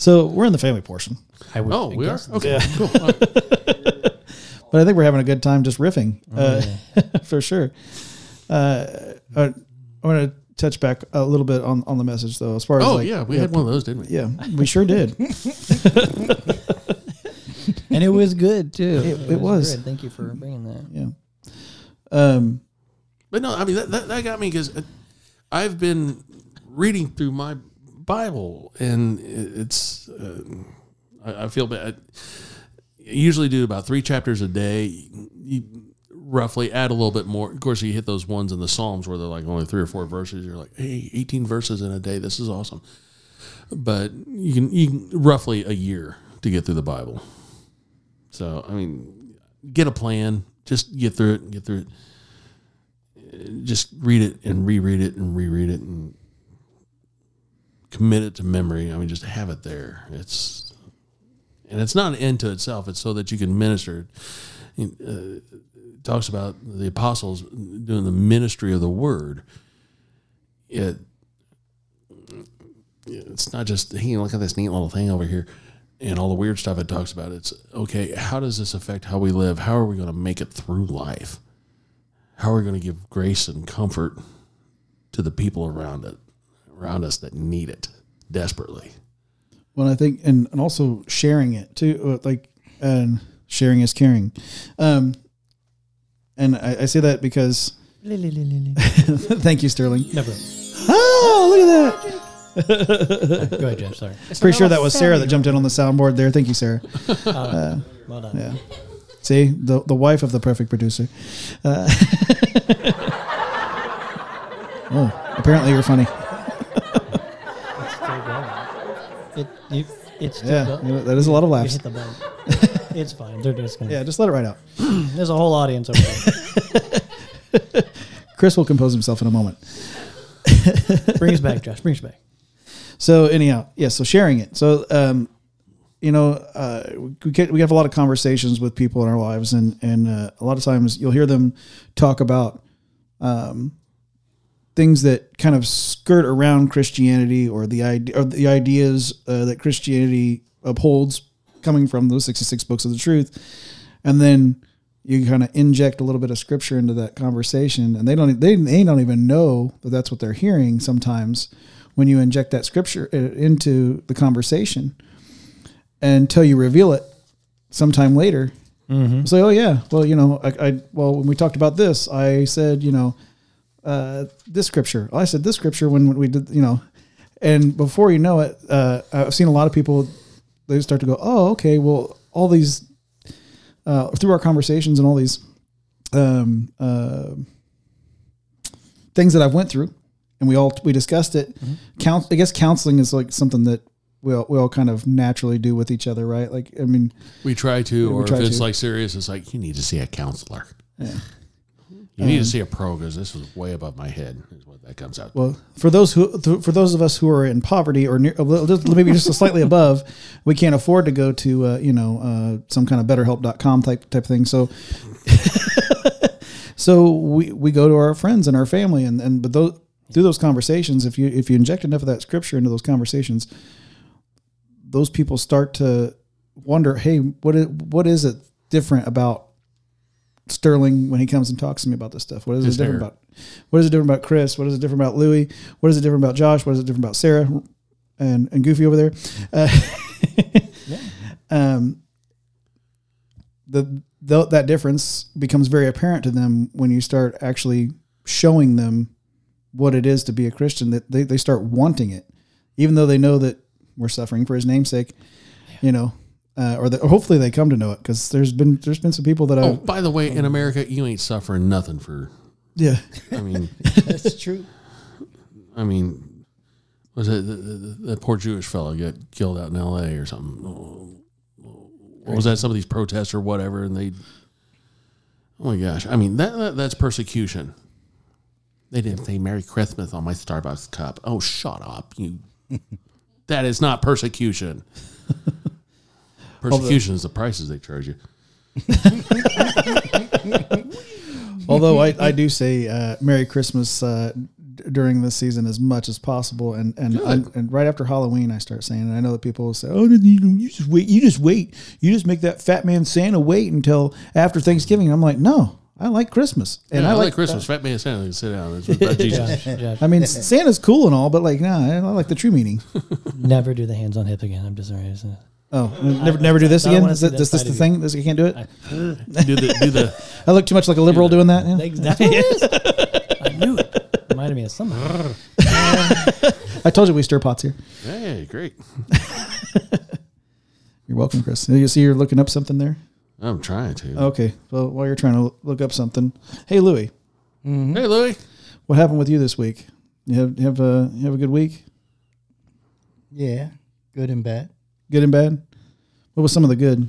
So we're in the family portion, I would Oh, we are guess. okay. Cool. Uh, but I think we're having a good time just riffing Oh, uh, for sure. Uh, uh, I want to touch back a little bit on, on the message though, as far as oh like, yeah, we had one of those, didn't we? Yeah, we sure did. and it was good too. It- it was. good. Thank you for bringing that. Yeah. Um. But no, I mean that that, that got me because I've been reading through my Bible and it's uh, I, I feel bad. I usually do about three chapters a day. You roughly add a little bit more. Of course, you hit those ones in the Psalms where they're like only three or four verses. You're like, hey, 18 verses in a day. This is awesome. But you can you can roughly a year to get through the Bible. So I mean, get a plan. Just get through it. Get through it. Uh, Just read it and reread it and reread it and commit it to memory. I mean, just have it there. It's and it's not an end to itself. It's so that you can minister. Uh, it talks about the apostles doing the ministry of the word. It it's not just hey look at this neat little thing over here and all the weird stuff it talks about it's okay how does this affect how we live how are we going to make it through life how are we going to give grace and comfort to the people around it around us that need it desperately Well, I think, and, and also sharing it too, uh, like, and sharing is caring. Um, and I, I say that because, thank you, Sterling. Never. Oh, look at that. Go ahead, Jeff. Sorry. Pretty sure that was Sara that jumped in on the soundboard there. Thank you, Sara. Well done. Yeah. See, the, the wife of the perfect producer. Uh, oh, apparently you're funny. It, you, it's Yeah, you know, that is a lot of laughs. hit the button. it's fine. They're just gonna. Yeah, just let it right out. There's a whole audience over there. Chris will compose himself in a moment. Bring us back, Josh. Bring us back. So anyhow, yeah. So sharing it. So um, you know, uh, we get, we have a lot of conversations with people in our lives, and and uh, a lot of times you'll hear them talk about um, things that kind of skirt around Christianity or the idea or the ideas uh, that Christianity upholds, coming from those sixty six books of the truth, and then you kind of inject a little bit of scripture into that conversation, and they don't they, they don't even know that that's what they're hearing sometimes when you inject that scripture uh, into the conversation until you reveal it sometime later. Say, oh yeah, well you know, I, I well when we talked about this, I said you know uh, this scripture. I said this scripture when we did you know, and before you know it, uh, I've seen a lot of people they start to go, oh okay, well all these uh, through our conversations and all these um, uh, things that I've went through, and we all we discussed it. Count, I guess counseling is like something that we all, we all kind of naturally do with each other, right? Like, I mean, we try to or try if it's to. like serious it's like you need to see a counselor you need to see a pro because this is way above my head is what that comes out well, for those who th- for those of us who are in poverty or near, a little- just- maybe just slightly above, we can't afford to go to uh, you know uh, some kind of BetterHelp.com type type thing. So. So we, we go to our friends and our family and, and but those through those conversations, if you if you inject enough of that scripture into those conversations, those people start to wonder, hey, what is what is it different about Sterling when he comes and talks to me about this stuff? What is His it different hair. about what is it different about Chris? What is it different about Louie? What is it different about Josh? What is it different about Sara and and Goofy over there? Uh, um, the, the that difference becomes very apparent to them when you start actually showing them what it is to be a Christian. That they, they start wanting it, even though they know that we're suffering for His namesake. You know, uh, or, that, or hopefully they come to know it because there's been there's been some people that oh I've by the way in america you ain't suffering nothing for yeah i mean That's true. I mean, was it the, the, the poor Jewish fellow got killed out in L.A. or something? What was that? Some of these protests or whatever, and they. Oh my gosh! I mean, that, that that's persecution. They didn't say "Merry Christmas" on my Starbucks cup. Oh, shut up! You. that is not persecution. Persecution is the prices they charge you. Although I, I do say uh, Merry Christmas uh, d- during this season as much as possible, and and, and and right after Halloween I start saying, and I know that people will say, oh, you, you just wait, you just wait, you just make that fat man Santa wait until after Thanksgiving. And I'm like, no, I like Christmas, and Yeah, I, I, like, like Christmas. Fat man Santa, can sit down. It's about Jesus. Josh, Josh, I mean, Santa's cool and all, but like, nah, I like the true meaning. never do the hands on hip again. I'm just sorry. It's, Oh, never, never do this I don't again. wanna Is, see it, that is this side the of thing? This, you can't do it. do the do the I look too much like a liberal doing that. Yeah. That's what it is. I knew it. Reminded me of something. I told you we stir pots here. hey, great. You're welcome, Chris. You see, you're looking up something there. I'm trying to. Okay. Well, while you're trying to look up something, hey Louie, mm-hmm. Hey, Louie. what happened with you this week? You have you have a you have a good week, Yeah, good and bad. Good and bad. What was some of the good?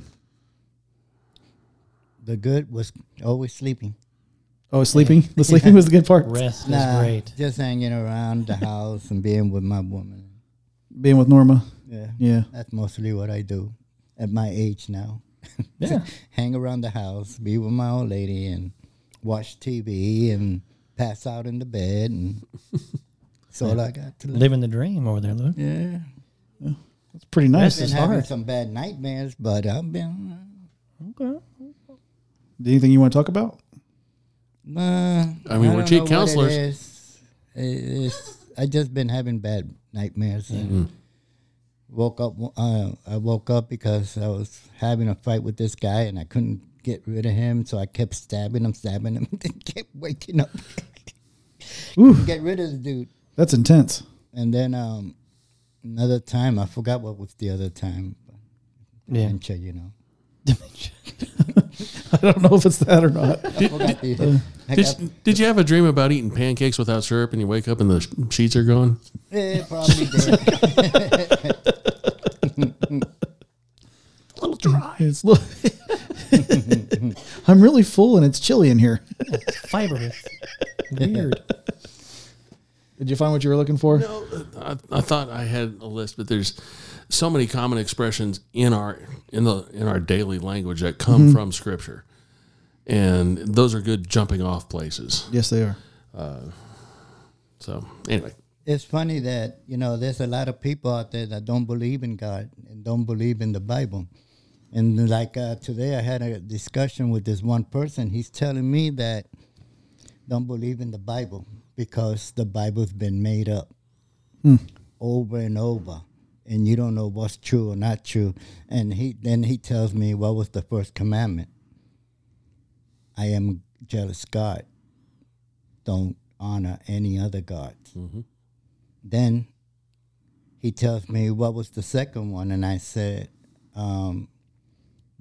the good was always sleeping. Oh, sleeping. The sleeping was the good part. Rest Nah, is great. just hanging around the house and being with my woman. Being with Norma. Yeah, Yeah. that's mostly what I do at my age now. Yeah. Hang around the house, be with my old lady, and watch TV and pass out in the bed, and that's all I got to live. Living the dream over there, Luke. Yeah, It's pretty nice. Rest been having hard. some bad nightmares, but I've been. Okay. Anything you want to talk about? Uh, I mean, we're don't cheap counselors. It is. It's, I just been having bad nightmares and woke up. Uh, I woke up because I was having a fight with this guy and I couldn't get rid of him, so I kept stabbing him, stabbing him, and kept waking up. Ooh, get rid of the dude. that's intense. And then um, another time, I forgot what was the other time. Yeah. Dementia, you know. I don't know if it's that or not. I forgot the, I got, Did, did you have a dream about eating pancakes without syrup and you wake up and the sh- sheets are gone? eh, probably did. A little dry. It's li- I'm really full and it's chilly in here. Fibrous. Weird. Did you find what you were looking for? No, I, I thought I had a list, but there's so many common expressions in our in the in our daily language that come from Scripture, and those are good jumping off places. Yes, they are. So anyway, it's funny that you know there's a lot of people out there that don't believe in God and don't believe in the Bible. And like uh, today, I had a discussion with this one person. He's telling me that don't believe in the Bible because the Bible's been made up over and over, and you don't know what's true or not true. And he then he tells me what was the first commandment. I am jealous God. Don't honor any other gods. Then he tells me what was the second one, and I said, um,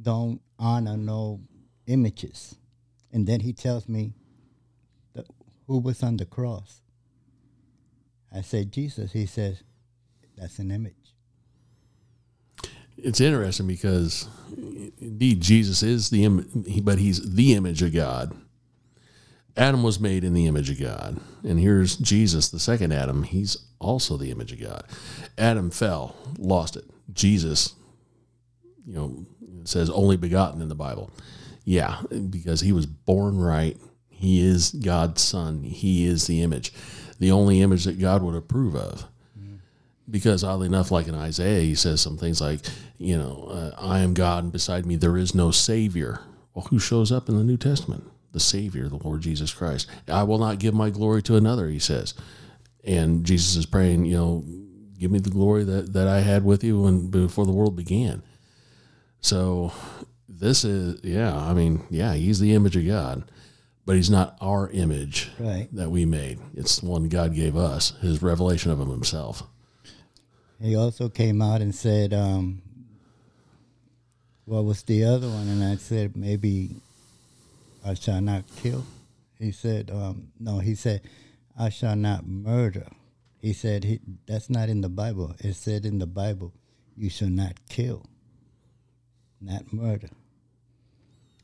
"Don't honor no images." And then he tells me, "Who was on the cross?" I said, "Jesus." He says, "That's an image." it's interesting because indeed Jesus is the Im- he- but he's the image of God. Adam was made in the image of God, and here's Jesus, the second Adam. He's also the image of God. Adam fell, lost it. Jesus, you know, says only begotten in the Bible. Yeah, because he was born right. He is God's son. He is the image, the only image that God would approve of because oddly enough, like in Isaiah, he says some things like, you know, uh, I am God, and beside me there is no Savior. Well, who shows up in the New Testament? The Savior, the Lord Jesus Christ. I will not give my glory to another, he says. And Jesus is praying, you know, give me the glory that, that I had with you when before the world began. So this is, yeah, I mean, yeah, he's the image of God, but he's not our image Right. that we made. It's the one God gave us, his revelation of him himself. He also came out and said, um, "What was the other one?" And I said, "Maybe I shall not kill." He said, um, "No." He said, "I shall not murder." He said, he, "That's not in the Bible. It said in the Bible, you shall not kill, not murder."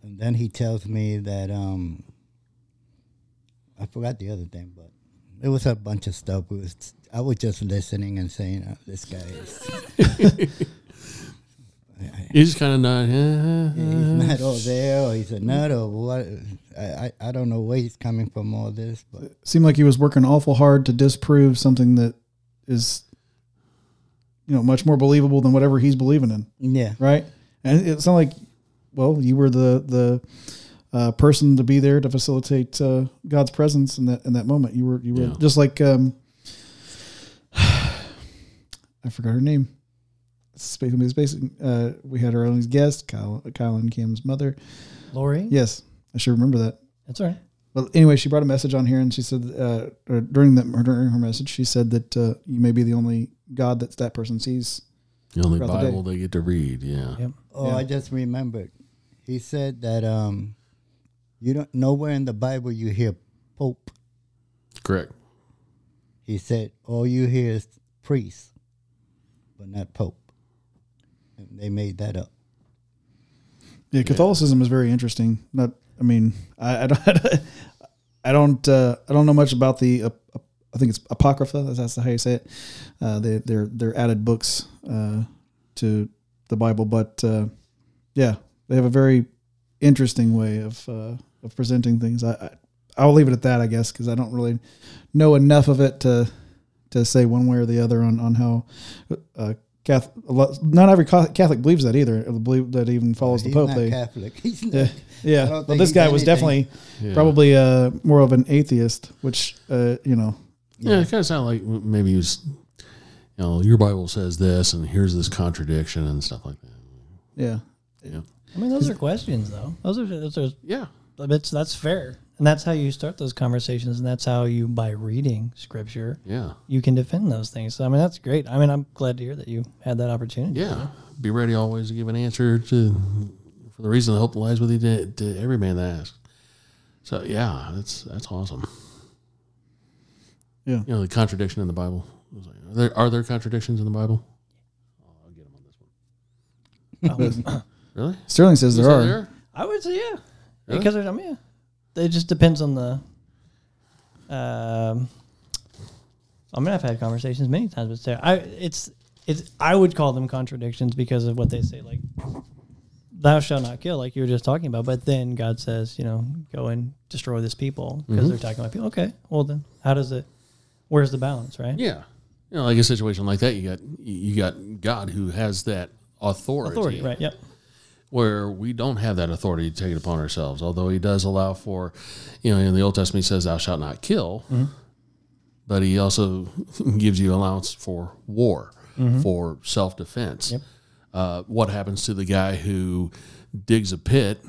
And then he tells me that um, I forgot the other thing, but it was a bunch of stuff. It was I was just listening and saying, oh, "This guy is." he's kind of nod. "Eh, he's not all there, or he's a nut, or what?" I, I I don't know where he's coming from all this, but it Seemed like he was working awful hard to disprove something that is, you know, much more believable than whatever he's believing in. yeah, right? And it's not like, well, you were the the uh, person to be there to facilitate uh, God's presence in that in that moment. You were you were Yeah. just like um, I forgot her name. Speaking of basic, uh, we had our own guest, Kyle, Kyle and Kim's mother. Lori? Yes, I should remember that. That's all right. But anyway, she brought a message on here, and she said uh, or during that during her message, she said that uh, you may be the only God that that person sees. The only Throughout the. Bible they get to read. Yeah. Yep. Oh, Yeah. I just remembered. He said that um, you don't nowhere in the Bible you hear Pope. Correct. He said all you hear is priest, but not Pope. And they made that up. Yeah, Catholicism is very interesting. Not, I mean, I, I don't, I don't, uh, I don't know much about the. Uh, I think it's apocrypha. That's, that's how you say it. Uh, they, they're they're added books uh, to the Bible, but uh, yeah, they have a very interesting way of uh, of presenting things. I, I I'll leave it at that, I guess, because I don't really know enough of it to to say one way or the other on on how. Uh, Catholic, not every Catholic believes that either. Believe that even follows the He's Pope. not Catholic. He's not. yeah, I yeah. don't Well, this guy was anything. definitely Yeah. probably uh, more of an atheist, which uh, you know, Yeah, it kind of sounded like maybe he was, you know, your Bible says this, and here's this contradiction and stuff like that. yeah, Yeah, I mean, those are questions, though. Those are those are yeah, that's that's fair, and that's how you start those conversations, and that's how you by reading scripture yeah, you can defend those things. So I mean, that's great. I mean, I'm glad to hear that you had that opportunity. yeah. Be ready always to give an answer to for the reason the hope lies with you to, to every man that asks. So yeah, that's that's awesome. Yeah. you know the contradiction in the Bible. Was like, Are there are there contradictions in the Bible? Oh, I'll get them on this one. Really? Sterling says Is there are. I would say yeah, Really? because there's, I mean, yeah. it just depends on the. Um, I mean, I've had conversations many times with Sara. I it's it's I would call them contradictions because of what they say, like "Thou shalt not kill," like you were just talking about. But then God says, you know, go and destroy this people because Mhm. they're talking about people. Okay, well then, how does it? Where's the balance, right? Yeah. You know, like a situation like that, you got you got God who has that authority, Authority, right? Yep. Where we don't have that authority to take it upon ourselves. Although He does allow for, you know, in the Old Testament He says, "Thou shalt not kill," but He also gives you allowance for war, for self defense. Yep. Uh, what happens to the guy who digs a pit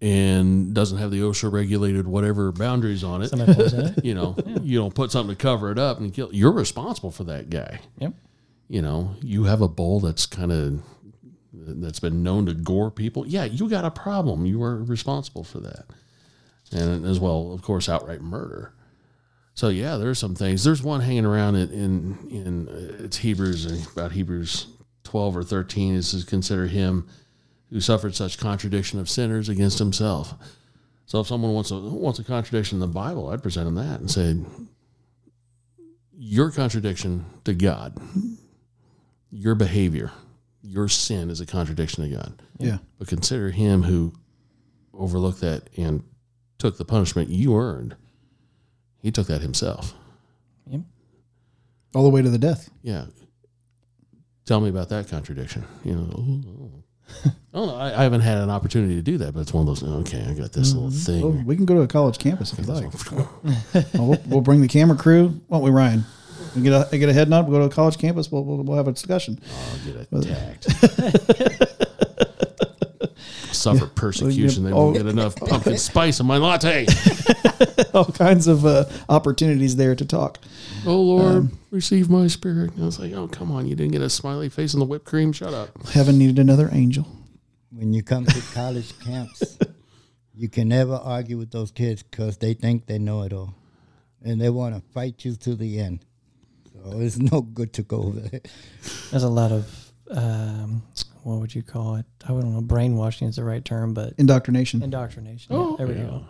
and doesn't have the OSHA regulated whatever boundaries on it? Somebody pulls in it. you know, you don't put something to cover it up and kill. You're responsible for that guy. Yep. You know, you have a bull that's kind of that's been known to gore people. Yeah, you got a problem. You are responsible for that, and as well, of course, outright murder. So yeah, there's some things. There's one hanging around in in, in uh, it's Hebrews uh, about Hebrews twelve or thirteen. It says, "Consider him who suffered such contradiction of sinners against himself." So if someone wants a wants a contradiction in the Bible, I'd present them that and say, "Your contradiction to God, your behavior, your sin is a contradiction to God. Yeah, But consider him who overlooked that and took the punishment you earned. He took that himself. Yep. all the way to the death. Yeah. Tell me about that contradiction. You know, oh, oh. oh no, I, I haven't had an opportunity to do that, but it's one of those. Okay, I got this little mm-hmm. thing. Oh, we can go to a college campus if you like. Well, we'll, we'll bring the camera crew, won't we, Ryan? We get a get a head nod. We'll go to a college campus. We'll, we'll, we'll have a discussion. I'll get attacked. Suffer persecution. They won't Oh. get enough pumpkin spice in my latte. All kinds of uh, opportunities there to talk. Oh Lord, Um, receive my spirit. And I was like, oh come on, you didn't get a smiley face in the whipped cream. Shut up. Heaven needed another angel. when you come to college camps, you can never argue with those kids because they think they know it all, and they want to fight you to the end. So it's no good to go there. There's a lot of um, what would you call it? I don't know. Brainwashing is the right term, but Indoctrination. indoctrination. Oh, yeah, there we yeah. go.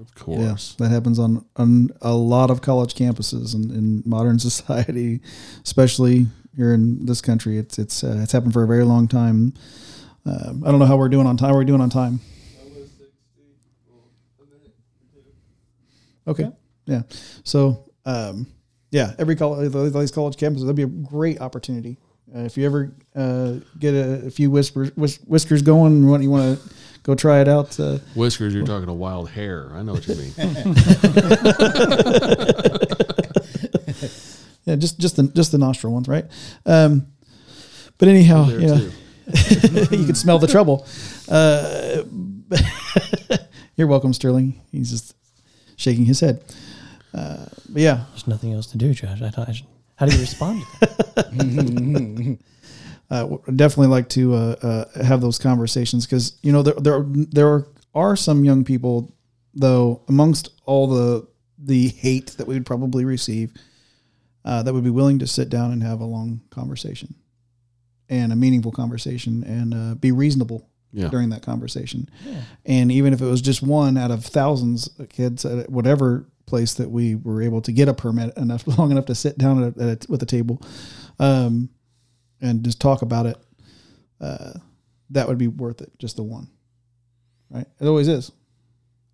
Of Yeah, course. that happens on, on a lot of college campuses in, in modern society, especially here in this country. It's it's uh, it's happened for a very long time. Um, I don't know how we're doing on time. How are we doing on time? Okay. Yeah. So, um, yeah, every college, these college campuses, that'd be a great opportunity. Uh, if you ever uh, get a, a few whispers, whis- whiskers going, want you want to go try it out. Uh, Whiskers, you're talking to wild hair. I know what you mean. yeah, just just the just the nostril ones, right? Um, but anyhow, There yeah, you can smell the trouble. Uh, you're welcome, Sterling. He's just shaking his head. Uh, but yeah, There's nothing else to do, Josh. I thought I should, how do you respond to uh, definitely like to uh, uh, have those conversations because you know there there there are some young people though amongst all the the hate that we would probably receive uh, that would be willing to sit down and have a long conversation and a meaningful conversation and uh, be reasonable Yeah. during that conversation. And even if it was just one out of thousands of kids whatever place that we were able to get a permit enough long enough to sit down at a, at a, with a table, um, and just talk about it, uh, that would be worth it. Just the one, right? It always is,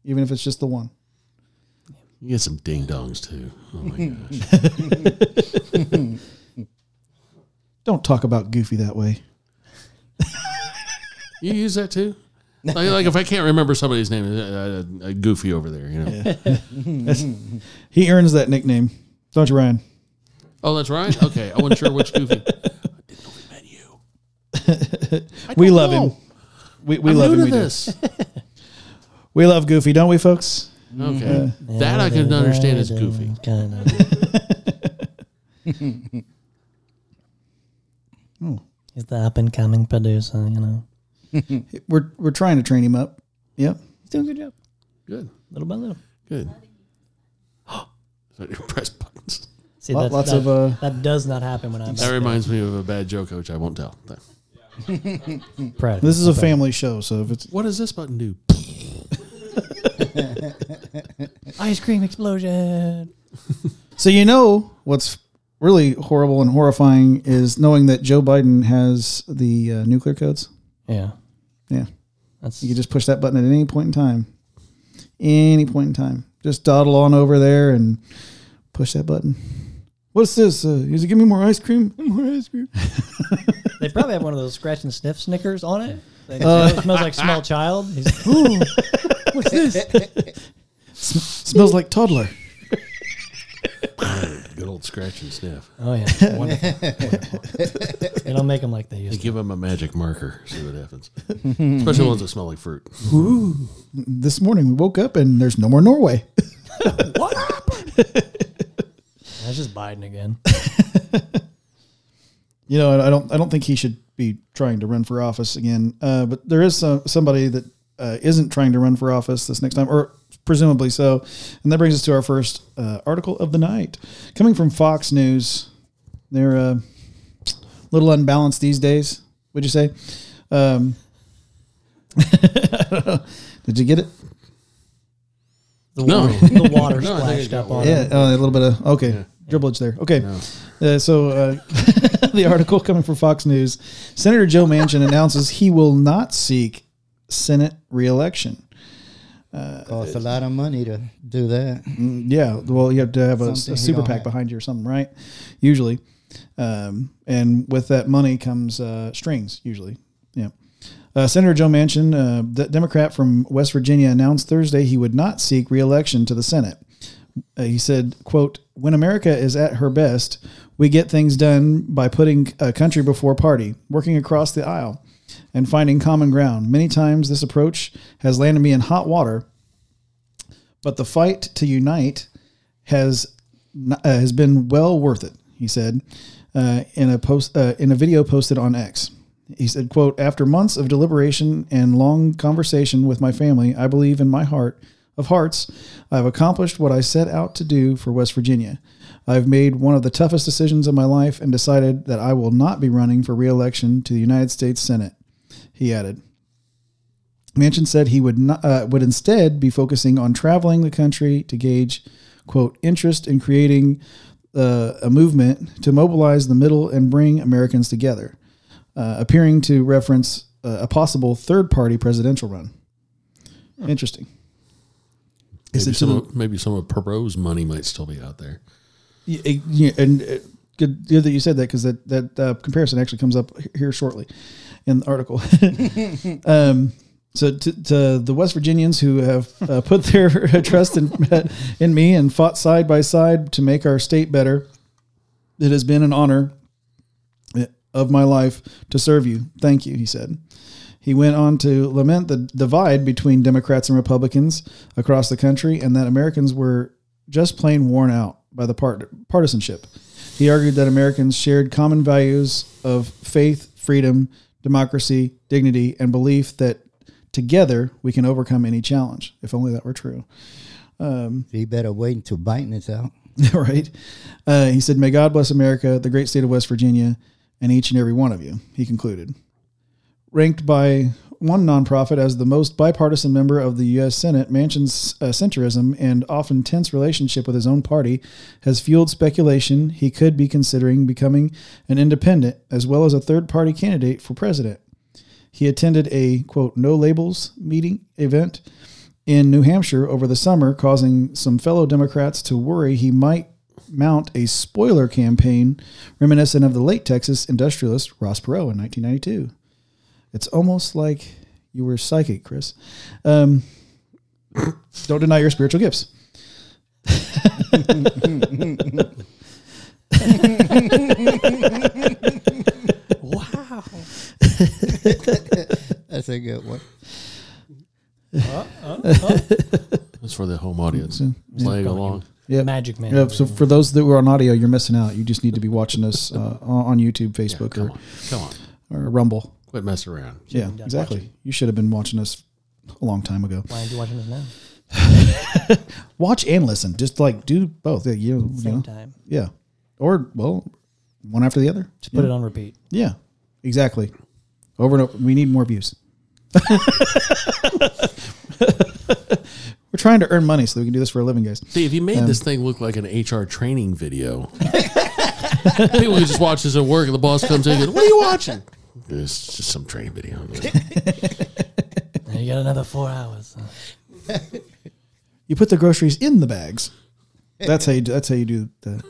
even if it's just the one. You get some ding dongs too. Oh my gosh. Don't talk about Goofy that way. you use that too? Like, like if I can't remember somebody's name, uh, uh, Goofy over there, you know. He earns that nickname, don't you, Ryan? Oh, that's right. Okay, I wasn't sure which Goofy. I didn't know we met you. We don't love him. We, we I'm love new him. to We, do. this. we love Goofy, don't we, folks? Okay, that I can understand is Goofy. Kind of. He's the up and coming producer, you know. We're we're trying to train him up. Yep. He's doing a good job, Good, little by little. good. So you press buttons. See, Lot- that's, lots that, of, uh, that does not happen when I'm That reminds me of a bad joke, which I won't tell. proud. This is a family show, so if it's What does this button do? ice cream explosion. so you know what's really horrible and horrifying is knowing that Joe Biden has the uh, nuclear codes. Yeah, Yeah, that's you can just push that button at any point in time. Any point in time, just dawdle on over there and push that button. What's this? Uh, is it give me more ice cream? More ice cream. They probably have one of those scratch and sniff Snickers on it. Like, it smells like small child. He's, Ooh, what's this? Smells like toddler. Good old scratch and sniff. Oh yeah, wonderful. they don't make them like they You used to. give them a magic marker, see what happens. Especially ones that smell like fruit. This morning we woke up and there's no more Norway. What happened? That's just Biden again. You know, I don't. I don't think he should be trying to run for office again. Uh, but there is some, somebody that uh, isn't trying to run for office this next time, or presumably so. And that brings us to our first uh, article of the night, coming from Fox News. They're uh, a little unbalanced these days. Would you say? Um, Did you get it? The No. water, the water No, I think I splashed got up one. on Yeah, it. uh, a little bit of okay dribblage there. Okay, uh, so uh, the article coming from Fox News: Senator Joe Manchin announces he will not seek Senate reelection. Costs a lot of money to do that. Mm, Yeah, well, you have to have a, a super PAC have. behind you or something, right? Usually, um, and with that money comes uh, strings. Usually, yeah. Uh, Senator Joe Manchin, uh, the Democrat from West Virginia, announced Thursday he would not seek reelection to the Senate. Uh, he said, "quote When America is at her best, we get things done by putting a country before party, working across the aisle, and finding common ground. Many times, this approach has landed me in hot water, but the fight to unite has uh, has been well worth it." He said uh, in a post uh, in a video posted on X. He said, "quote After months of deliberation and long conversation with my family, I believe in my heart of hearts, I've accomplished what I set out to do for West Virginia. I've made one of the toughest decisions of my life and decided that I will not be running for reelection to the United States Senate." He added. Manchin said he would not, uh, would instead be focusing on traveling the country to gauge, quote, interest in creating uh, a movement to mobilize the middle and bring Americans together, uh, appearing to reference uh, a possible third party presidential run. Interesting. Is Maybe it some, the- of, maybe some of Perot's money might still be out there. Yeah, yeah, and uh, good, good that you said that because that that uh, comparison actually comes up here shortly in the article. um, so to, to the West Virginians who have uh, put their trust in in me and fought side by side to make our state better, it has been an honor eh, of my life to serve you. Thank you, he said. He went on to lament the divide between Democrats and Republicans across the country and that Americans were just plain worn out by the part- partisanship. He argued that Americans shared common values of faith, freedom, democracy, dignity, and belief that together we can overcome any challenge. If only that were true. So you better wait until Biden is out. right? Uh, he said, May God bless America, the great state of West Virginia, and each and every one of you, he concluded. Ranked by one nonprofit as the most bipartisan member of the U.S. Senate, Manchin's uh, centrism and often tense relationship with his own party has fueled speculation he could be considering becoming an independent as well as a third party candidate for president. He attended a quote no labels meeting event in New Hampshire over the summer, causing some fellow Democrats to worry he might mount a spoiler campaign reminiscent of the late Texas industrialist Ross Perot in 1992. It's almost like you were psychic, Chris. Um, don't deny your spiritual gifts. Wow. That's a good one. That's for the home audience playing along. Yep. Magic man. Yeah, so for those that were on audio, you're missing out. You just need to be watching us uh, on on YouTube, Facebook, Come on, come on, or, or Rumble. Quit messing around. Yeah, done exactly. You should have been watching us a long time ago. Why aren't you watching this now? Watch and listen. Just like do both. Yeah, you, you Same know, time. yeah. Or well, one after the other. Just put it on repeat. Yeah, exactly. Over and over. We need more views. We're trying to earn money so we can do this for a living, guys. See, if you made um, this thing look like an HR training video, people could just watch this at work, and the boss comes in and goes, "What are you watching?" It's just some training video. Now you got another four hours. You put the groceries in the bags. That's how you. Do, that's how you do the.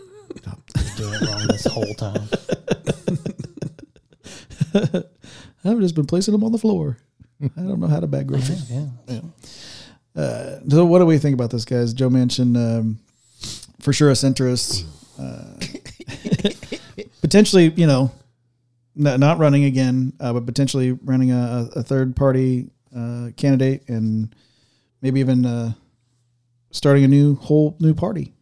Doing it wrong this whole time. I've just been placing them on the floor. I don't know how to bag groceries. Yeah. uh So, what do we think about this, guys? Joe Manchin um, for sure a centrist, uh, potentially, you know, not, not running again, uh, but potentially running a, a third party uh, candidate and maybe even uh, starting a new whole new party.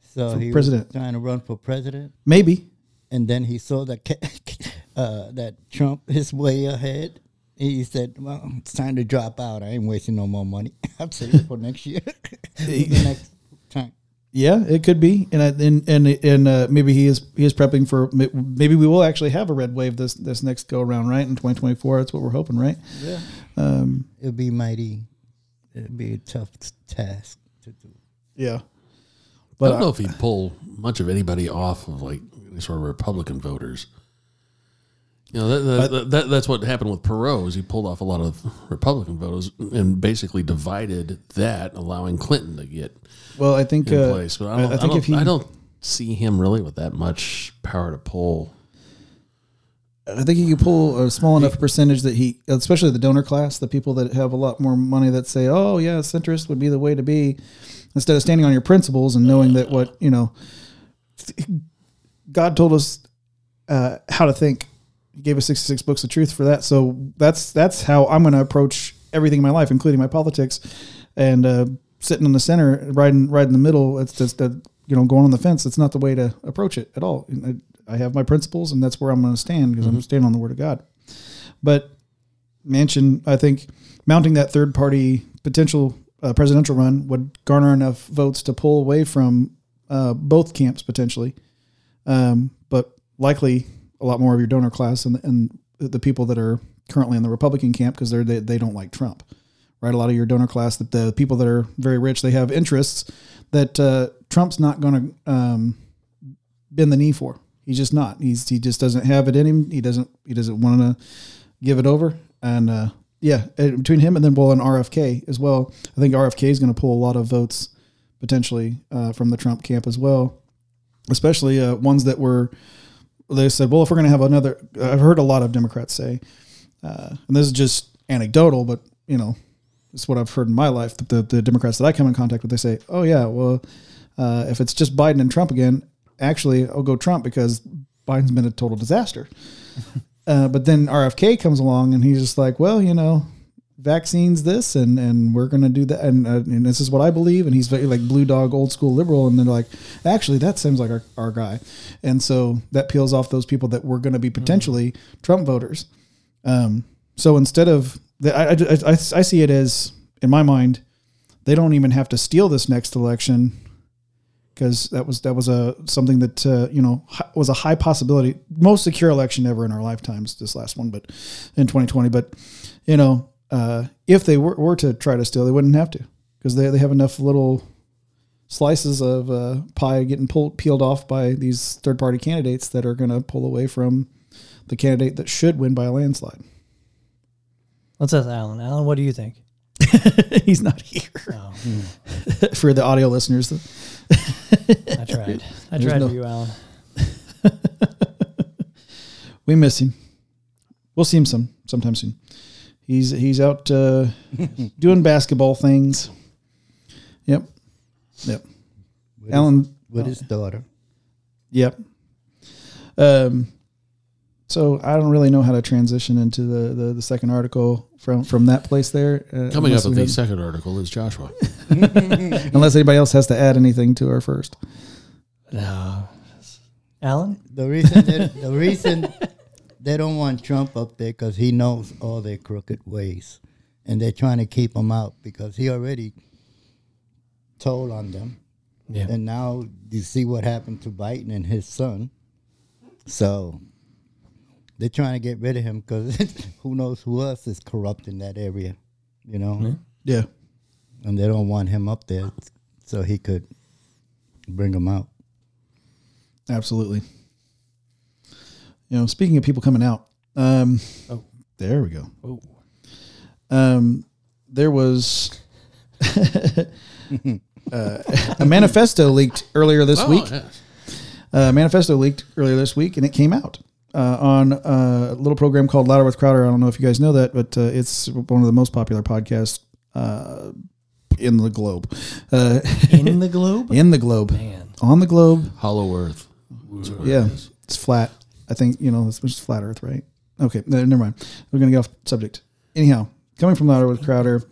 So For he president. trying to run for president, Maybe. and then he saw that uh, that Trump is way ahead. He said, "Well, it's time to drop out. I ain't wasting no more money. I'll save it for next year, the next time." Yeah, it could be, and I, and and and uh, maybe he is he is prepping for maybe we will actually have a red wave this this next go around, right in twenty twenty four. That's what we're hoping, right? Yeah, Um, it'll be mighty. It'll be a tough task to do. yeah, I don't know if he'd pull much of anybody off of like sort of Republican voters. You know, that, that, that, that, that's what happened with Perot is he pulled off a lot of Republican voters and basically divided that, allowing Clinton to get well, I think in uh, place. But I I, don't, I I, think don't, if he, I don't see him really with that much power to pull. I think he could pull a small enough percentage that he, especially the donor class, the people that have a lot more money that say, "Oh yeah, centrist would be the way to be," instead of standing on your principles and knowing that what you know, God told us uh, how to think. He gave us sixty six books of truth for that. So that's that's how I'm going to approach everything in my life, including my politics, and uh, sitting in the center, right in right in the middle. It's just that you know going on the fence. It's not the way to approach it at all. I, I have my principles, and that's where I'm going to stand because I'm standing on the word of God. But Manchin, I think mounting that third party potential uh, presidential run would garner enough votes to pull away from uh, both camps potentially, um, but likely a lot more of your donor class and, and the people that are currently in the Republican camp because they're they, they don't like Trump, right? A lot of your donor class, that the people that are very rich, they have interests that uh, Trump's not going to um, bend the knee for. He's just not. He's he just doesn't have it in him. He doesn't he doesn't want to give it over. And uh, yeah, uh, between him and then well and RFK as well, I think RFK is going to pull a lot of votes potentially uh, from the Trump camp as well, especially uh, ones that were. They said, well, if we're going to have another, I've heard a lot of Democrats say, uh, and this is just anecdotal, but you know, it's what I've heard in my life. The, the, the Democrats that I come in contact with, they say, oh yeah, well, uh, if it's just Biden and Trump again, actually, I'll go Trump because Biden's been a total disaster. uh, but then RFK comes along and he's just like, well, you know, vaccines this and and we're going to do that. And, uh, and this is what I believe. And he's very like blue dog old school liberal. And they're like actually that seems like our, our guy. And so that peels off those people that were going to be potentially Trump voters. Um, so instead of the, I, I, I, I see it as in my mind they don't even have to steal this next election because that was that was a something that uh, you know was a high possibility most secure election ever in our lifetimes this last one but in 2020 but you know uh, if they were, were to try to steal, they wouldn't have to because they, they have enough little slices of uh, pie getting pulled peeled off by these third party candidates that are going to pull away from the candidate that should win by a landslide. Let's ask Alan. Alan, what do you think? He's not here Oh, for the audio listeners. I tried. I There's tried no- for you, Alan. We miss him. We'll see him some sometime soon. He's he's out uh, doing basketball things. Yep, yep. With Alan, his, with his daughter. Yep. Um, so I don't really know how to transition into the, the, the second article from, from that place there. Uh, Coming up with the second article is Joshua. unless anybody else has to add anything to our first. No. Alan? The reason they, the reason they don't want Trump up there because he knows all their crooked ways, and they're trying to keep him out because he already told on them, Yeah. and now you see what happened to Biden and his son. So they're trying to get rid of him because who knows who else is corrupt in that area, you know, Yeah. and they don't want him up there so he could bring them out. Absolutely. You know, speaking of people coming out, um, Oh. there we go. Oh. Um, there was uh, a manifesto leaked earlier this Oh, week. yes. uh, manifesto leaked earlier this week, and it came out uh, on a little program called Louder with Crowder. I don't know if you guys know that, but uh, it's one of the most popular podcasts uh, in the globe. Uh, In the globe? in the globe, Man. on the globe. Hollow Earth. That's it Yeah, it's flat. I think you know it's just flat Earth, right? Okay, no, never mind. We're gonna get off subject. Anyhow, coming from Louder with Crowder,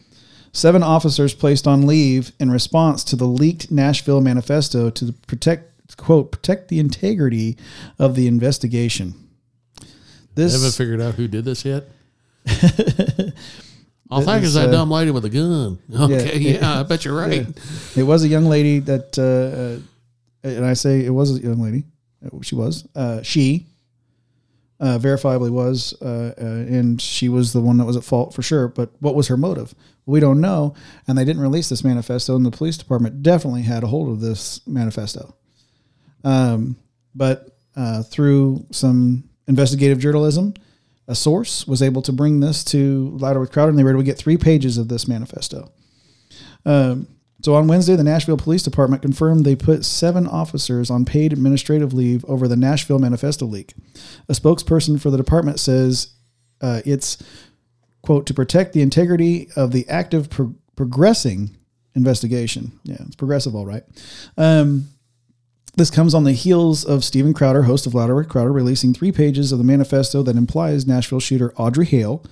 seven officers placed on leave in response to the leaked Nashville manifesto to protect quote protect the integrity of the investigation. I haven't figured out who did this yet. I think it's that uh, dumb lady with a gun. Okay, yeah. yeah, I bet you're right. it was a young lady that, uh, uh, and I say it was a young lady. She was uh, she uh, verifiably was, uh, uh, and she was the one that was at fault for sure. But what was her motive? We don't know, and they didn't release this manifesto. And the police department definitely had a hold of this manifesto. Um, but uh, through some investigative journalism, a source was able to bring this to Louder with Crowder, and they were able to get three pages of this manifesto. Um, so on Wednesday, the Nashville Police Department confirmed they put seven officers on paid administrative leave over the Nashville manifesto leak. A spokesperson for the department says uh, it's quote to protect the integrity of the active pro- progressing investigation. Yeah, it's progressive, all right. Um, this comes on the heels of Steven Crowder, host of Louder Crowder, releasing three pages of the manifesto that implies Nashville shooter Audrey Hale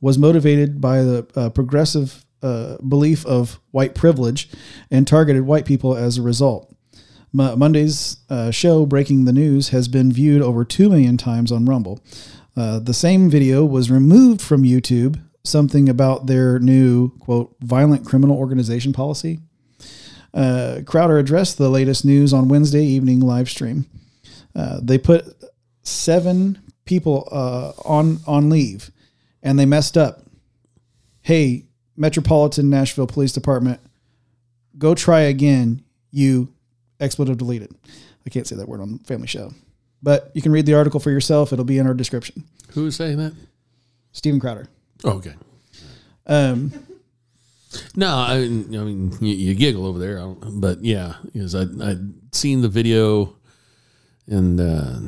was motivated by the uh, progressive uh, belief of white privilege and targeted white people as a result. Mo- Monday's uh, show, Breaking the News, has been viewed over 2 million times on Rumble. Uh, the same video was removed from YouTube, something about their new, quote, violent criminal organization policy. Uh, Crowder addressed the latest news on Wednesday evening live stream. Uh, they put seven people uh, on on leave, and they messed up. Hey, Metropolitan Nashville Police Department, go try again. You expletive deleted. I can't say that word on Family Show, but you can read the article for yourself. It'll be in our description. Who is saying that? Steven Crowder. Okay. Um, No, I, I mean you, you giggle over there, I don't, but yeah, because I I'd seen the video, and uh,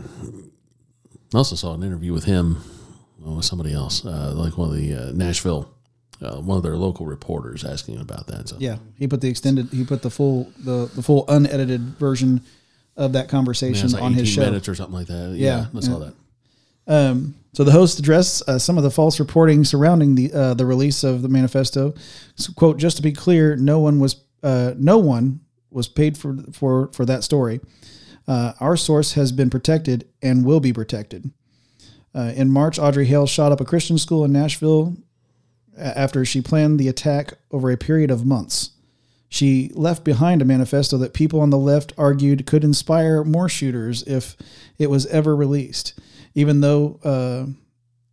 I also saw an interview with him, with somebody else, uh, like one of the uh, Nashville, uh, one of their local reporters asking about that. So yeah, he put the extended. He put the full the the full unedited version of that conversation like on his show. minutes or something like that. Yeah, Yeah, I saw yeah. that. Um, so the host addressed uh, some of the false reporting surrounding the uh, the release of the manifesto. So, quote: Just to be clear, no one was uh, no one was paid for for for that story. Uh, our source has been protected and will be protected. Uh, in March, Audrey Hale shot up a Christian school in Nashville after she planned the attack over a period of months. She left behind a manifesto that people on the left argued could inspire more shooters if it was ever released. Even though, uh,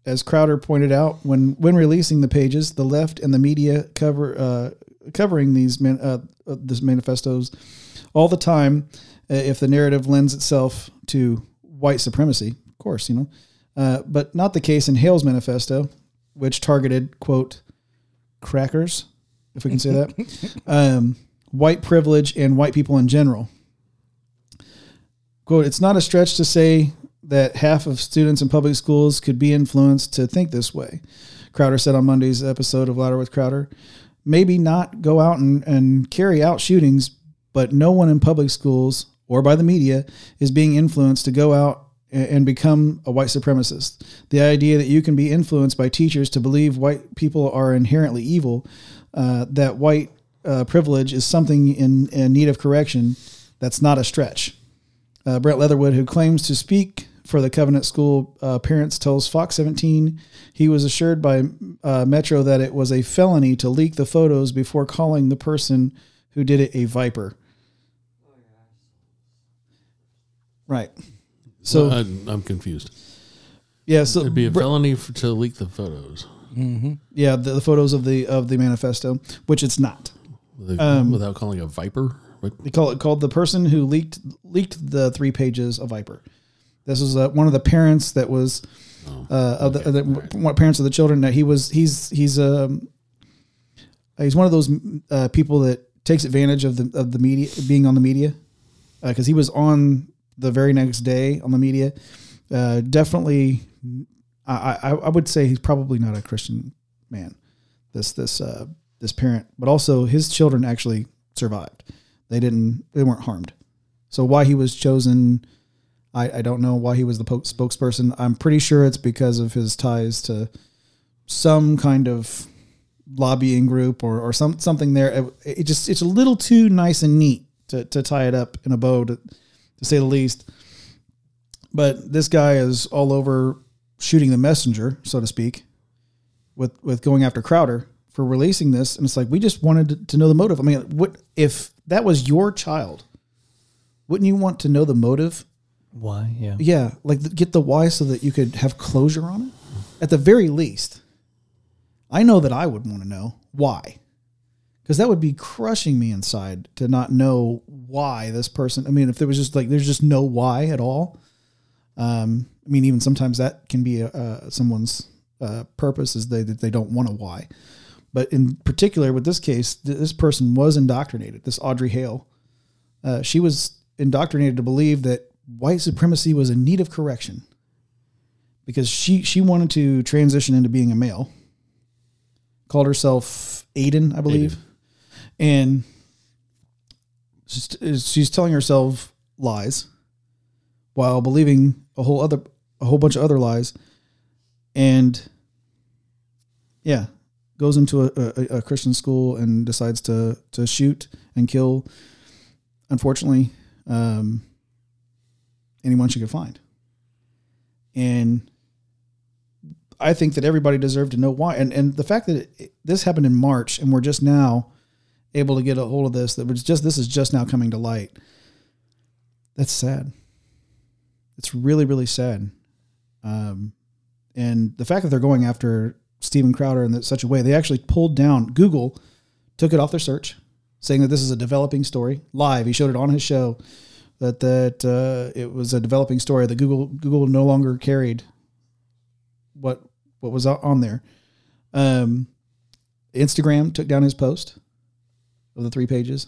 as Crowder pointed out, when when releasing the pages, the left and the media cover uh, covering these man, uh, uh, this manifestos all the time. Uh, if the narrative lends itself to white supremacy, of course, you know, uh, but not the case in Hale's manifesto, which targeted quote crackers, if we can say that, um, white privilege and white people in general. Quote, it's not a stretch to say that half of students in public schools could be influenced to think this way. Crowder said on Monday's episode of Louder with Crowder, maybe not go out and, and carry out shootings, but no one in public schools or by the media is being influenced to go out and become a white supremacist. The idea that you can be influenced by teachers to believe white people are inherently evil, uh, that white uh, privilege is something in, in need of correction, that's not a stretch. Uh, Brent Leatherwood, who claims to speak for the Covenant School uh, parents, tells Fox 17 he was assured by uh, Metro that it was a felony to leak the photos before calling the person who did it a viper. Right. So I, I'm confused. yeah, so It'd be a felony for, to leak the photos yeah, the, the photos of the of the manifesto, which it's not. With- Um, without calling a viper. They call it called the person who leaked leaked the three pages of Viper. This was uh, one of the parents that was uh, of the, the one parents of the children that he was he's he's um he's one of those uh, people that takes advantage of the of the media being on the media because he was on the very next day on the media. Uh, definitely, I, I I would say he's probably not a Christian man. This this uh, this parent, but also his children actually survived. They didn't they weren't harmed. So why he was chosen, I, I don't know why he was the po- spokesperson. I'm pretty sure it's because of his ties to some kind of lobbying group or, or some something there. It, it just it's a little too nice and neat to, to tie it up in a bow to, to say the least. But this guy is all over shooting the messenger, so to speak, with with going after Crowder for releasing this, and it's like we just wanted to, know the motive. I mean, what if that was your child? Wouldn't you want to know the motive? Why? Yeah. Yeah, like th- get the why so that you could have closure on it. At the very least, I know that I would want to know why, because that would be crushing me inside to not know why this person. I mean, if there was just like there's just no why at all. Um, I mean, even sometimes that can be uh, someone's uh, purpose is they that they don't want a why. But in particular, with this case, th- this person was indoctrinated. This Audrey Hale, uh, she was indoctrinated to believe that white supremacy was in need of correction because she she wanted to transition into being a male. Called herself Aiden, I believe, and she's, telling herself lies while believing a whole other a whole bunch of other lies, and yeah, goes into a, a, a Christian school and decides to to shoot and kill. Unfortunately, um, anyone she could find, and I think that everybody deserved to know why. And and the fact that it, this happened in March and we're just now able to get a hold of this, that was just this is just now coming to light. That's sad. It's really really sad. Um, and the fact that they're going after Steven Crowder in such a way, they actually pulled down Google, took it off their search, saying that this is a developing story live. He showed it on his show that that uh, it was a developing story that Google Google no longer carried what what was on there. Um, Instagram took down his post of the three pages,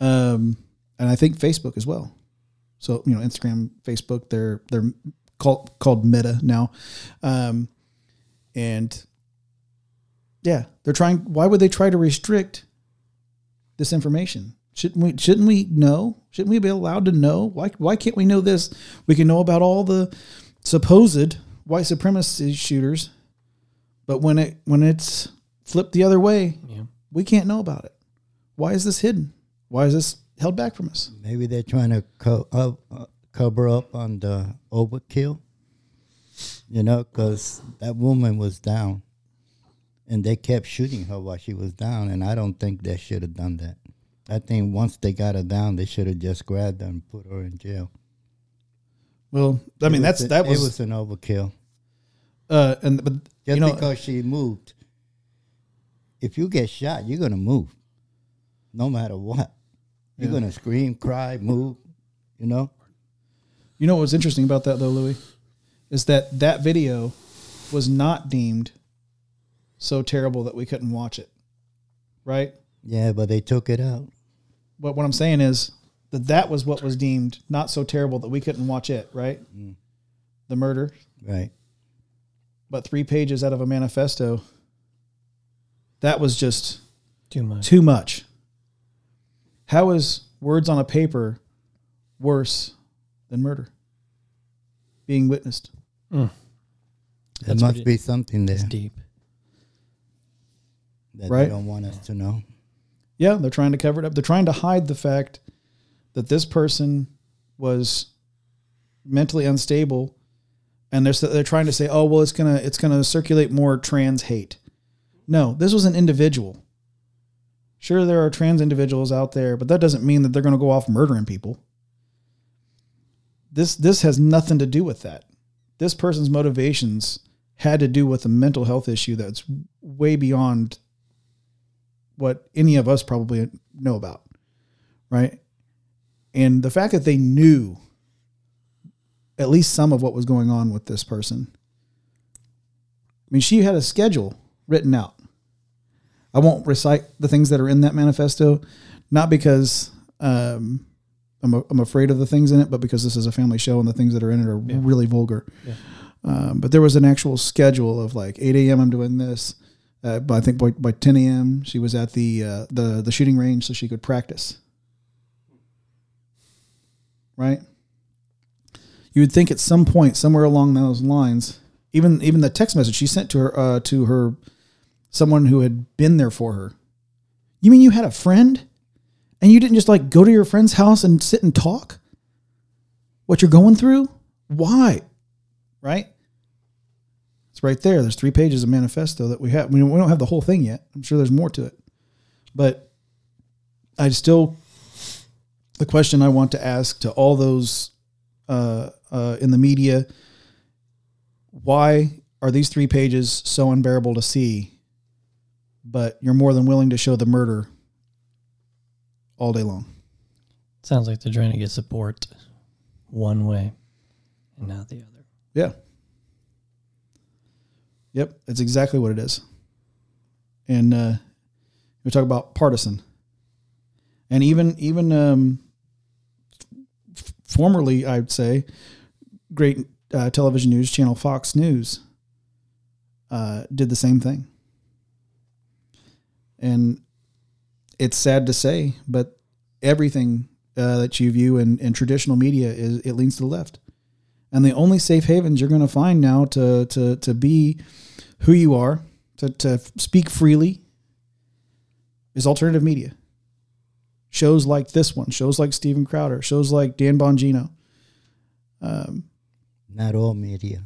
um, and I think Facebook as well. So you know, Instagram, Facebook, they're they're called called Meta now, um, and yeah, they're trying. Why would they try to restrict this information? Shouldn't we? Shouldn't we know? Shouldn't we be allowed to know? Why? Why can't we know this? We can know about all the supposed white supremacy shooters, but when it when it's flipped the other way, Yeah. We can't know about it. Why is this hidden? Why is this held back from us? Maybe they're trying to co- up, uh, cover up on the overkill. You know, because that woman was down, and they kept shooting her while she was down, and I don't think they should have done that. I think once they got her down, they should have just grabbed her and put her in jail. Well, I mean that's a- that was, it was an overkill. Uh, and but Just you know, because she moved. If you get shot, you're gonna move, no matter what. You're Yeah. gonna scream, cry, move. You know. you know what was interesting about that though, Louie, is that that video was not deemed so terrible that we couldn't watch it, right? Yeah, but they took it out. But what I'm saying is that that was what was deemed not so terrible that we couldn't watch it, right? Mm. The murder, Right. but three pages out of a manifesto. That was just Too much. too much. How is words on a paper worse than murder being witnessed? Mm. There must pretty- be something there It's deep. that Right. they don't want us to know. Yeah, they're trying to cover it up. They're trying to hide the fact that this person was mentally unstable, and they're they're trying to say, "Oh, well, it's gonna it's gonna circulate more trans hate." No, this was an individual. Sure, there are trans individuals out there, but that doesn't mean that they're going to go off murdering people. This this has nothing to do with that. This person's motivations had to do with a mental health issue that's way beyond what any of us probably know about, right? And the fact that they knew at least some of what was going on with this person. I mean, she had a schedule written out. I won't recite the things that are in that manifesto, not because um, I'm, a, I'm afraid of the things in it, but because this is a family show and the things that are in it are Yeah. really vulgar. Yeah. Um, but there was an actual schedule of like 8 a.m. I'm doing this. Uh, but I think by, by 10 a.m. she was at the uh, the the shooting range so she could practice. Right. You would think at some point, somewhere along those lines, even even the text message she sent to her uh, to her someone who had been there for her. You mean you had a friend, and you didn't just like go to your friend's house and sit and talk? What you're going through? Why? Right. It's right there. There's three pages of manifesto that we have. We don't have the whole thing yet. I'm sure there's more to it, but I still the question I want to ask to all those uh, uh, in the media: Why are these three pages so unbearable to see? But you're more than willing to show the murder all day long. Sounds like they're trying to get support one way and not the other. Yeah. Yep, that's exactly what it is. And uh, we talk about partisan, and even even um, f- formerly, I'd say, great uh, television news channel Fox News uh, did the same thing. And it's sad to say, but everything uh, that you view in, in traditional media is it leans to the left and the only safe havens you're going to find now to to to be who you are to to speak freely is alternative media shows like this one shows like Steven Crowder shows like Dan Bongino um Not all media.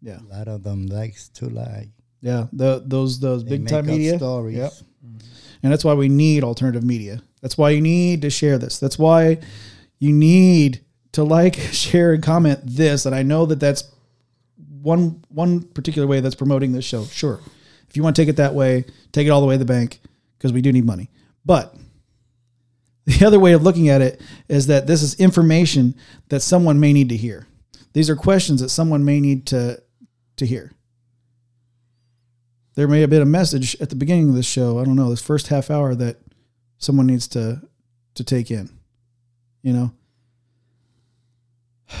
yeah A lot of them likes to lie. yeah the those those They big time media stories. Yep. Mm-hmm. and that's why we need alternative media. That's why you need to share this. That's why you need to like share and comment this and i know that that's one one particular way that's promoting this show. Sure. If you want to take it that way take it all the way to the bank because we do need money. But the other way of looking at it is that this is information that someone may need to hear. These are questions that someone may need to to hear there may have been a message at the beginning of this show. I don't know this first half hour that someone needs to to take in. You know,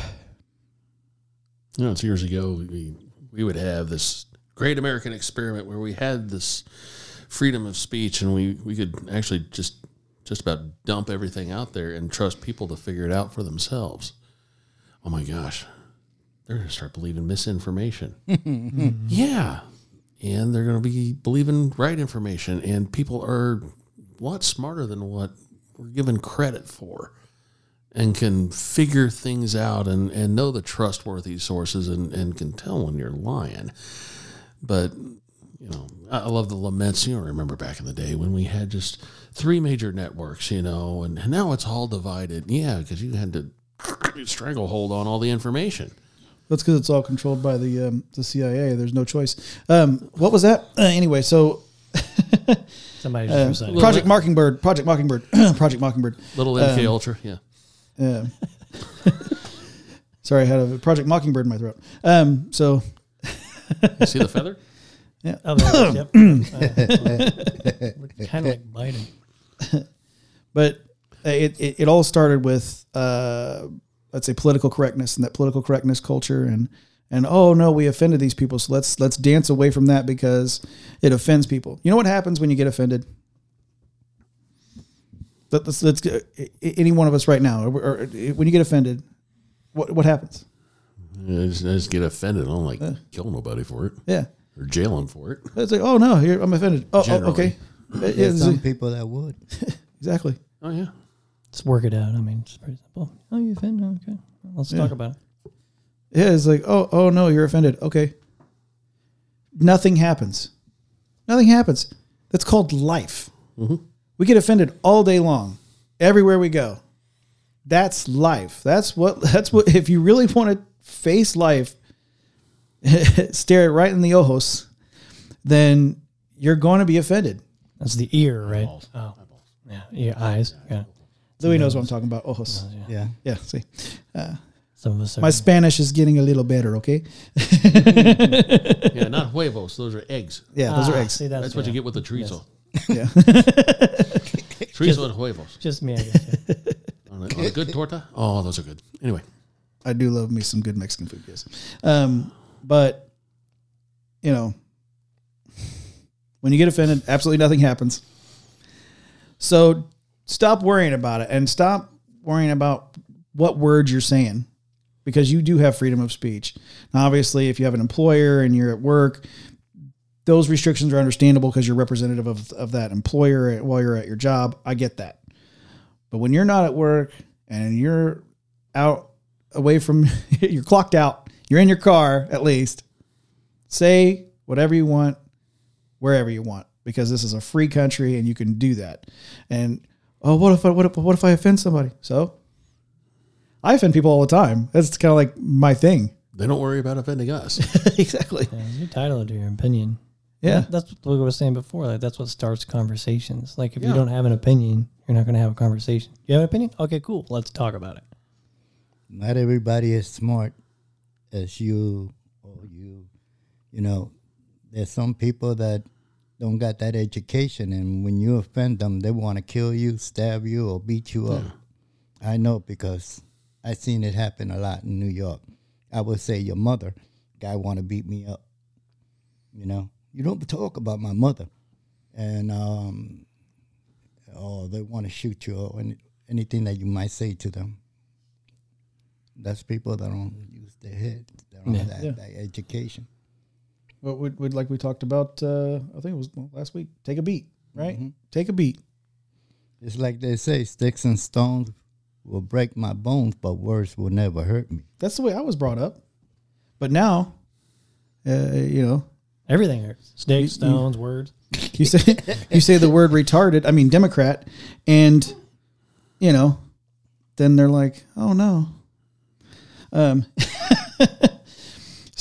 You know, it's years ago we we would have this great American experiment where we had this freedom of speech and we we could actually just just about dump everything out there and trust people to figure it out for themselves. Oh my gosh. They're going to start believing misinformation. Yeah. And they're going to be believing right information and people are a lot smarter than what we're given credit for and can figure things out and, and know the trustworthy sources and, and can tell when you're lying. But, you know, I love the laments. You know, remember back in the day when we had just three major networks, you know, and now it's all divided. Yeah, because you had to stranglehold on all the information. That's because it's all controlled by the um, the CIA. There's no choice. Um, what was that? Uh, anyway, so Somebody uh. Project Mockingbird, Project Mockingbird, Project Mockingbird. Little MK Ultra, yeah. Yeah. Sorry, I had a Project Mockingbird in my throat. Um, so You see the feather? Oh, there yep. uh, kind of like Biden. but it, it, it all started with uh, let's say political correctness and that political correctness culture and and oh no we offended these people so let's let's dance away from that because it offends people. You know what happens when you get offended? Let- let's let's any one of us right now or, or when you get offended what what happens? I just, I just get offended. I don't like kill nobody for it. Yeah. Or jail them for it. it's like oh no here i'm offended. Oh, oh okay. Yeah, There's some people that would. exactly. Oh yeah. Let's work it out. I mean, it's pretty simple. Oh, you offended? Okay. Let's talk about it. Yeah, it's like, oh, oh no, you're offended. Okay. Nothing happens. Nothing happens. That's called life. Mm-hmm. We get offended all day long, everywhere we go. That's life. That's what. That's what. If you really want to face life, stare it right in the ojos, then you're going to be offended. That's the ear, right? Oh, yeah, Your eyes. Yeah. Louie knows what I'm talking about. Ojos. Yeah. Yeah. See, Some of us are. my Spanish is getting a little better. Okay. Yeah, not huevos. Those are eggs. Yeah, those are Ah, eggs. See, that's, That's what you get with the chorizo. Yeah. Chorizo and huevos. Just me, I guess. yeah. On a, on a good torta. Oh, those are good. Anyway, I do love me some good Mexican food, guys. Um, but you know, when you get offended, absolutely nothing happens. So stop worrying about it and stop worrying about what words you're saying because you do have freedom of speech. Now, obviously, if you have an employer and you're at work, those restrictions are understandable because you're representative of, of that employer while you're at your job. I get that. But when you're not at work and you're out away from you're clocked out, you're in your car at least. Say whatever you want, wherever you want, because this is a free country and you can do that. And oh, what if I what if, what if I offend somebody? So I offend people all the time. That's kind of like my thing. they don't worry about offending us. exactly. Yeah, you're entitled to your opinion. Yeah. That's what I was saying before. Like that's what starts conversations. Like if Yeah. you don't have an opinion, you're not going to have a conversation. You have an opinion? Okay, cool. Let's talk about it. Not everybody is smart as you or you. You know, there's some people that don't got that education, and when you offend them, they want to kill you, stab you, or beat you up. I know because I seen it happen a lot in New York. I would say your mother, guy want to beat me up. You know, you don't talk about my mother, and um, or they want to shoot you or any, anything that you might say to them. That's people that don't use their head. They don't have that, Yeah. that education. What would, would like we talked about? Uh, I think it was last week. Take a beat, right? Take a beat. It's like they say, sticks and stones will break my bones, but words will never hurt me. That's the way I was brought up. But now, uh, you know, Everything hurts. Sticks, You- stones, words. you say you say the word retarded. I mean Democrat, and you know, then they're like, oh no. Um,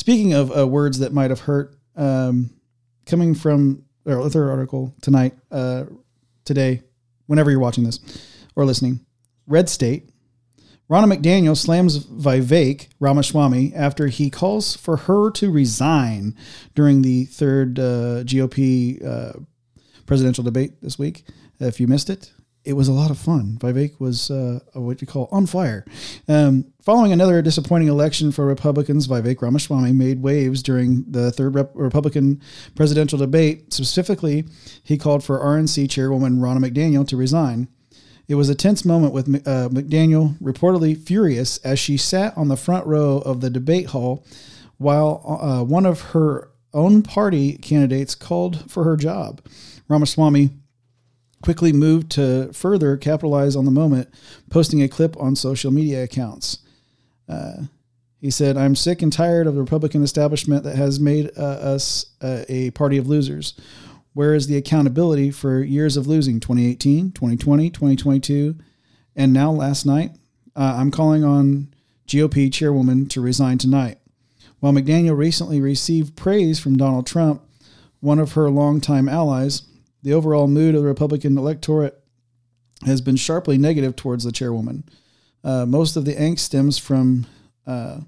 speaking of uh, words that might have hurt, um, coming from the third article tonight, uh, today, whenever you're watching this or listening, Red State. Ronna McDaniel slams Vivek Ramaswamy after he calls for her to resign during the third uh, GOP uh, presidential debate this week. If you missed it, it was a lot of fun. Vivek was uh, what you call on fire. Um, following another disappointing election for Republicans, Vivek Ramaswamy made waves during the third Rep- Republican presidential debate. Specifically, he called for RNC chairwoman Ronna McDaniel to resign. It was a tense moment with uh, McDaniel reportedly furious as she sat on the front row of the debate hall while uh, one of her own party candidates called for her job. Ramaswamy quickly moved to further capitalize on the moment, posting a clip on social media accounts. Uh, he said, I'm sick and tired of the Republican establishment that has made uh, us uh, a party of losers. Where is the accountability for years of losing 2018, 2020, 2022, and now last night? Uh, I'm calling on GOP chairwoman to resign tonight. While McDaniel recently received praise from Donald Trump, one of her longtime allies, the overall mood of the Republican electorate has been sharply negative towards the chairwoman. Uh, most of the angst stems from uh,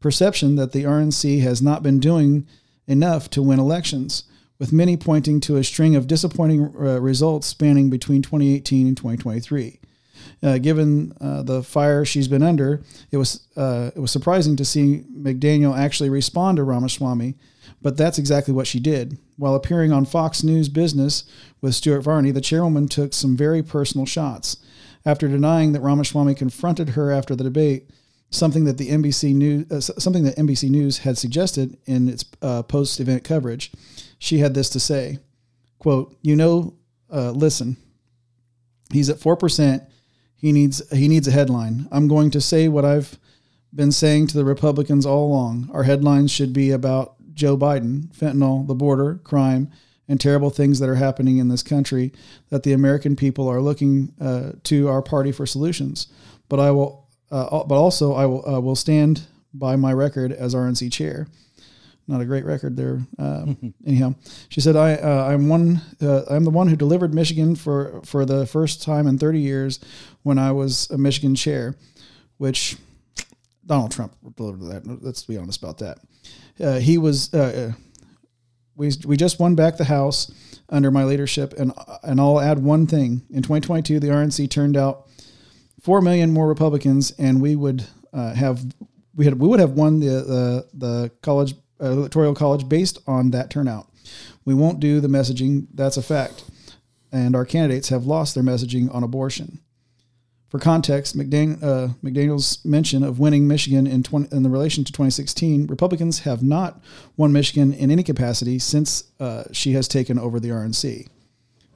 perception that the RNC has not been doing enough to win elections, with many pointing to a string of disappointing uh, results spanning between 2018 and 2023. Uh, given uh, the fire she's been under, it was uh, it was surprising to see McDaniel actually respond to Ramaswamy, but that's exactly what she did. While appearing on Fox News Business with Stuart Varney, the chairwoman took some very personal shots. After denying that Ramaswamy confronted her after the debate, something that the NBC News uh, something that NBC News had suggested in its uh, post-event coverage, she had this to say: "Quote, you know, uh, listen, he's at four percent. He needs he needs a headline. I'm going to say what I've been saying to the Republicans all along. Our headlines should be about Joe Biden, fentanyl, the border, crime." And terrible things that are happening in this country, that the American people are looking uh, to our party for solutions. But I will uh, but also, I will uh, will stand by my record as RNC chair. Not a great record there. Uh, anyhow, she said, "I uh, I'm one. Uh, I'm the one who delivered Michigan for for the first time in 30 years when I was a Michigan chair, which Donald Trump delivered that. Let's be honest about that. Uh, he was. we we just won back the House under my leadership, and and I'll add one thing. In 2022, the RNC turned out." four million more Republicans, and we would uh, have we had we would have won the the, the college uh, electoral college based on that turnout. We won't do the messaging. That's a fact, and our candidates have lost their messaging on abortion. For context, McDaniel, uh, McDaniel's mention of winning Michigan in, 20, in the relation to 2016, Republicans have not won Michigan in any capacity since uh, she has taken over the RNC.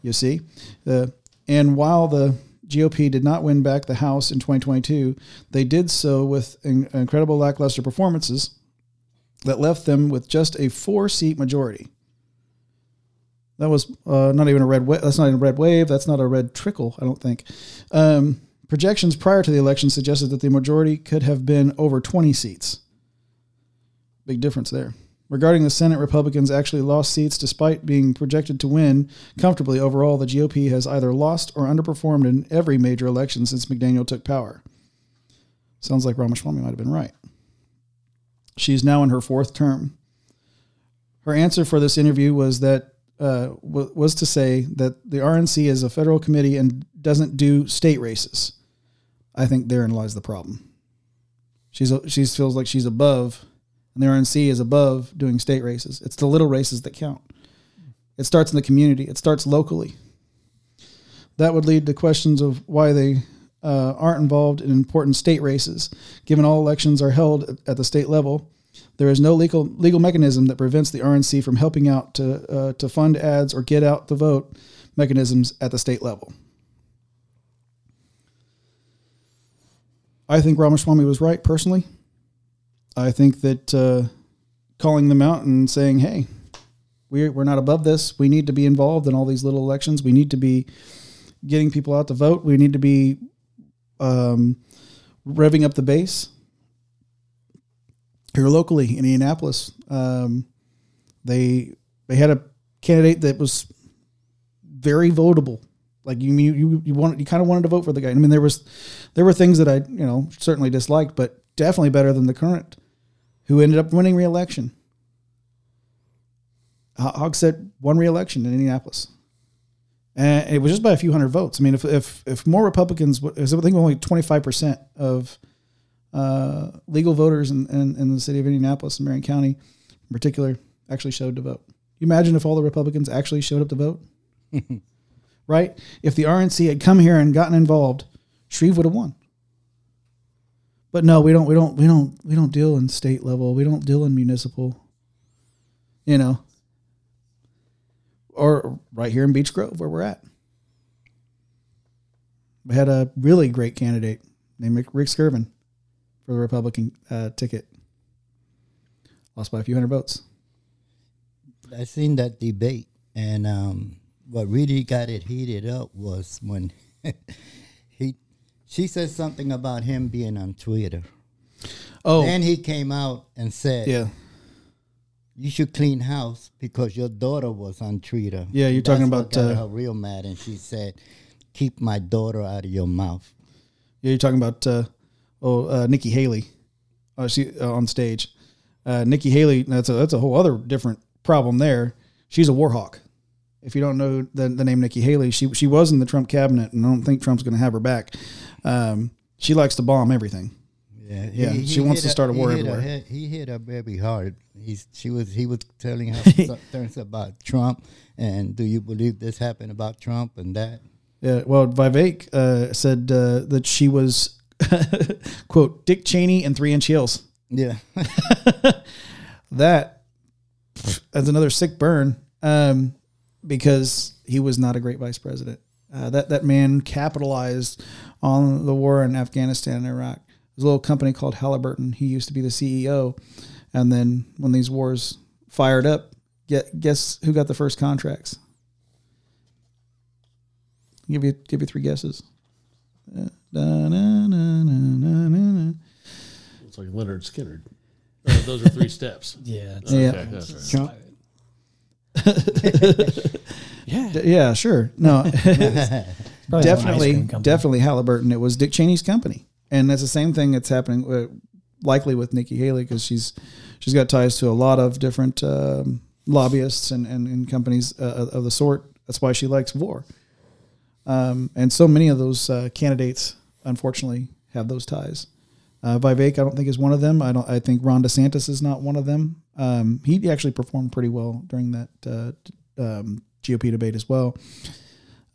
You see, uh, and while the GOP did not win back the House in 2022, they did so with in- incredible lackluster performances that left them with just a four seat majority. That was uh, not even a red. Wa- that's not even a red wave. That's not a red trickle. I don't think. Um, projections prior to the election suggested that the majority could have been over 20 seats. Big difference there. Regarding the Senate, Republicans actually lost seats despite being projected to win comfortably. Overall, the GOP has either lost or underperformed in every major election since McDaniel took power. Sounds like Ramaswamy might have been right. She's now in her fourth term. Her answer for this interview was that uh, w- was to say that the RNC is a federal committee and doesn't do state races. I think therein lies the problem. She's she feels like she's above and the RNC is above doing state races. It's the little races that count. It starts in the community. It starts locally. That would lead to questions of why they uh, aren't involved in important state races. Given all elections are held at the state level, there is no legal legal mechanism that prevents the RNC from helping out to uh, to fund ads or get out the vote mechanisms at the state level. I think Ramaswamy was right personally. I think that uh, calling them out and saying, "Hey, we're we're not above this. We need to be involved in all these little elections. We need to be getting people out to vote. We need to be um, revving up the base." Here locally in Indianapolis, um, they they had a candidate that was very votable. Like you, you, you wanted, you kind of wanted to vote for the guy. I mean, there was, there were things that I, you know, certainly disliked, but definitely better than the current who ended up winning re-election. Hogsett won re-election in Indianapolis, and it was just by a few hundred votes. I mean, if if, if more Republicans, I think only twenty five percent of uh, legal voters in, in, in, the city of Indianapolis and Marion County, in particular, actually showed to vote. You imagine if all the Republicans actually showed up to vote, right? If the RNC had come here and gotten involved, Shreve would have won. But no, we don't. We don't. We don't. We don't deal in state level. We don't deal in municipal. You know, or right here in Beech Grove where we're at. We had a really great candidate named Rick Skirvin for the Republican uh, ticket. Lost by a few hundred votes. I seen that debate, and um, what really got it heated up was when he she said something about him being on Twitter. Oh, Then he came out and said, yeah. You should clean house because your daughter was untreated. Yeah, you're talking about, got uh, her real mad, and she said, "Keep my daughter out of your mouth." Yeah, you're talking about uh, oh uh, Nikki Haley. Uh, she uh, on stage. Uh, Nikki Haley. That's a that's a whole other different problem there. She's a war hawk. If you don't know the, the name Nikki Haley, she she was in the Trump cabinet, and I don't think Trump's going to have her back. Um, she likes to bomb everything. Yeah, Yeah, she wants to start a he war hit her everywhere. head- he hit her very hard. He's she was he was telling her about Trump, and do you believe this happened about Trump and that? Yeah, well, Vivek uh, said uh, that she was quote Dick Cheney and three inch heels. Yeah, that as another sick burn um, because he was not a great vice president. Uh, that that man capitalized on the war in Afghanistan and Iraq. There's a little company called Halliburton. He used to be the CEO, and then when these wars fired up, get, guess who got the first contracts? Give you give you three guesses. Da, na, na, na, na, na, na. It's like Lynyrd Skynyrd. Uh, those are three steps. Yeah. it's- Yeah. That's right. Yeah. D- Yeah, sure. No, Probably some ice definitely, definitely Halliburton. It was Dick Cheney's company, and that's the same thing that's happening, uh, likely with Nikki Haley because she's she's got ties to a lot of different um, lobbyists and, and, and companies uh, of the sort. That's why she likes war, um, and so many of those uh, candidates, unfortunately, have those ties. Uh, Vivek, I don't think is one of them. I don't. I think Ron DeSantis is not one of them. Um, he actually performed pretty well during that uh, um, GOP debate as well.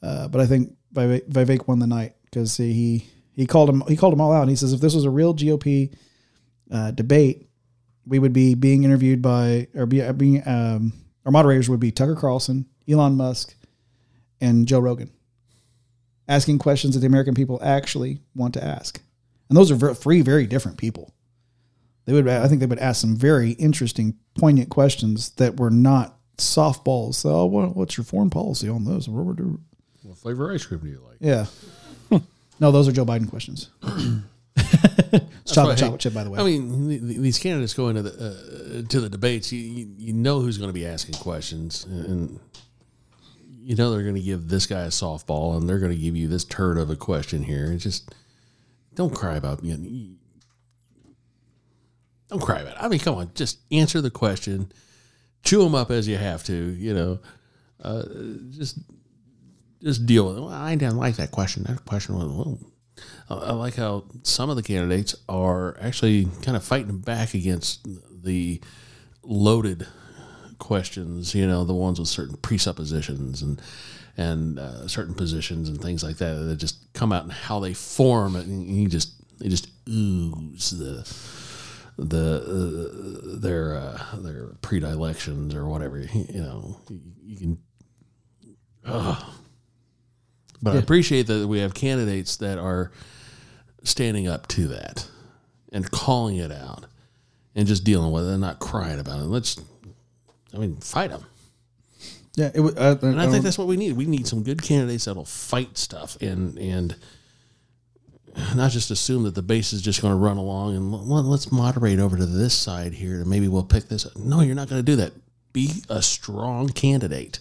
Uh, but I think Vivek, Vivek won the night because he he called him he called them all out. And he says if this was a real GOP uh, debate, we would be being interviewed by or be uh, being um, our moderators would be Tucker Carlson, Elon Musk, and Joe Rogan, asking questions that the American people actually want to ask. And those are ver- three very different people. They would I think they would ask some very interesting, poignant questions that were not softballs. So, oh, what, what's your foreign policy on this? What flavor ice cream do you like? Yeah. No, those are Joe Biden questions. chocolate chocolate chip, by the way. I mean, th- th- these candidates go into the uh, to the debates. You, you you know who's going to be asking questions, and you know they're going to give this guy a softball, and they're going to give you this turd of a question here. It's just don't cry about you. know, don't cry about it. I mean, come on, just answer the question, chew them up as you have to. You know, uh, just just deal with it. Well, I didn't like that question. That question was I like how some of the candidates are actually kind of fighting back against the loaded questions. You know, the ones with certain presuppositions and and uh, certain positions and things like that that just come out and how they form, and you just they just ooze the the uh, their uh, their predilections or whatever. You know, you, you can. Ugh. But I appreciate that we have candidates that are standing up to that and calling it out and just dealing with it and not crying about it. Let's, I mean, fight them. yeah, it, uh, And I think that's what we need. We need some good candidates that'll fight stuff and and not just assume that the base is just going to run along and well, let's moderate over to this side here and maybe we'll pick this. up. No, you're not going to do that. Be a strong candidate.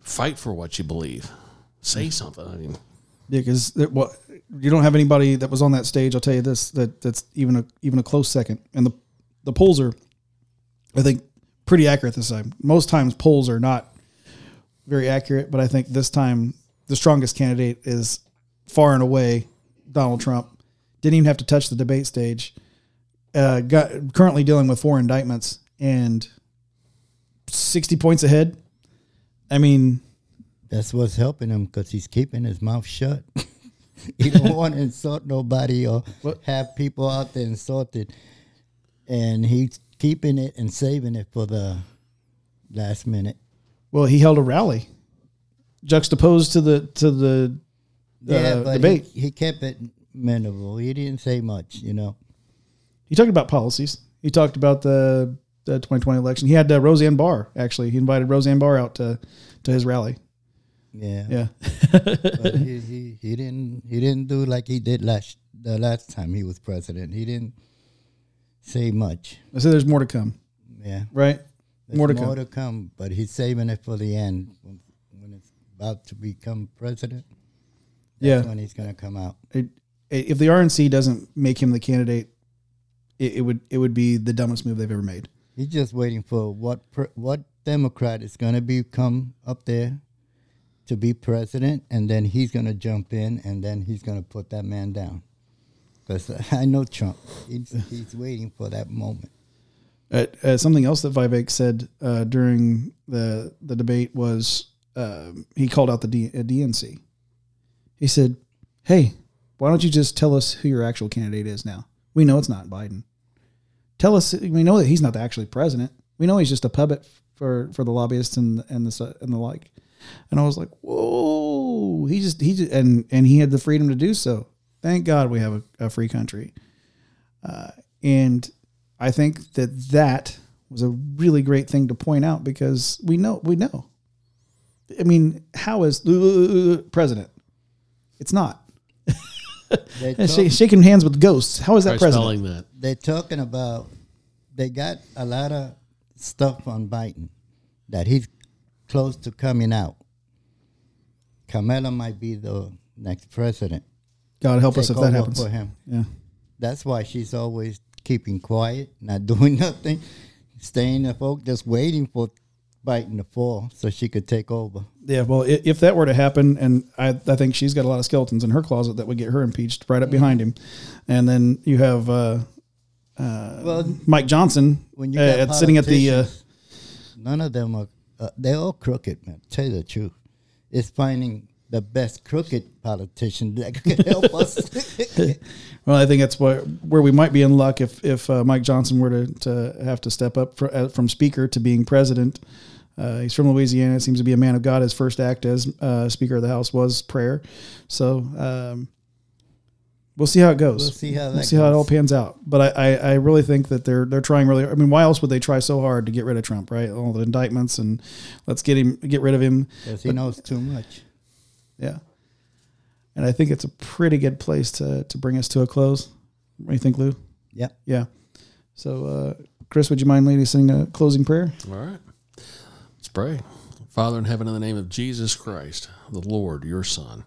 Fight for what you believe. Say something. I mean, yeah, because well, you don't have anybody that was on that stage. I'll tell you this that that's even a even a close second, and the the polls are, I think, pretty accurate this time. Most times polls are not very accurate, but I think this time the strongest candidate is far and away Donald Trump. Didn't even have to touch the debate stage. Uh, got currently dealing with four indictments and sixty points ahead. I mean, That's what's helping him because he's keeping his mouth shut. he don't want to insult nobody or have people out there insulted, and he's keeping it and saving it for the last minute. Well, he held a rally juxtaposed to the to the uh, yeah, but debate. He, he kept it minimal. He didn't say much, you know. He talked about policies. He talked about the, the 2020 election. He had uh, Roseanne Barr actually. He invited Roseanne Barr out to to his rally. Yeah, Yeah, but he, he he didn't he didn't do like he did last the last time he was president. He didn't say much. I say there's more to come, Yeah. right? There's More to come. more come. to come, but he's saving it for the end when, when it's about to become president. Yeah. when he's gonna come out. It, if the RNC doesn't make him the candidate, it, it would it would be the dumbest move they've ever made. He's just waiting for what what Democrat is gonna become up there to be president, and then he's gonna jump in, and then he's gonna put that man down. Because I know Trump. He's, he's waiting for that moment. Uh, uh, something else that Vivek said uh, during the the debate was um he called out the D, uh, DNC. He said, "Hey, why don't you just tell us who your actual candidate is now? We know it's not Biden. Tell us. We know that he's not the actually president. We know he's just a puppet for for the lobbyists and and the and the like." And I was like, "Whoa!" He just he just, and and he had the freedom to do so. Thank God we have a, a free country. Uh, and I think that that was a really great thing to point out because we know we know. I mean, how is uh, president? It's not. They And shaking hands with ghosts. How is that president? that. they're talking about they got a lot of stuff on Biden that he's close to coming out. Kamala might be the next president. God help us if that happens. for him. Yeah. That's why she's always keeping quiet, not doing nothing, staying the folk, just waiting for Biden to fall so she could take over. Yeah, well, if that were to happen, and I, I think she's got a lot of skeletons in her closet that would get her impeached right up behind him, and then you have uh, Well, Mike Johnson when you uh, at- sitting at the. Uh, none of them are. Uh, they're all crooked, man. Tell you the truth, it's finding the best crooked politician that can help us. well, I think that's where where we might be in luck if if uh, Mike Johnson were to, to have to step up for, uh, from speaker to being president. Uh, he's from Louisiana. Seems to be a man of God. His first act as uh, Speaker of the House was prayer. So um, we'll see how it goes. We'll see how We'll that see how it all pans out. But I, I, I really think that they're they're trying really. I mean, why else would they try so hard to get rid of Trump? Right? All the indictments and let's get him get rid of him. Because he knows too much. Yeah. And I think it's a pretty good place to to bring us to a close. What do you think, Lou? Yeah, Yeah. So, uh, Chris, would you mind leading us in a closing prayer? All right. Let's pray. Father in heaven, in the name of Jesus Christ, the Lord, your Son,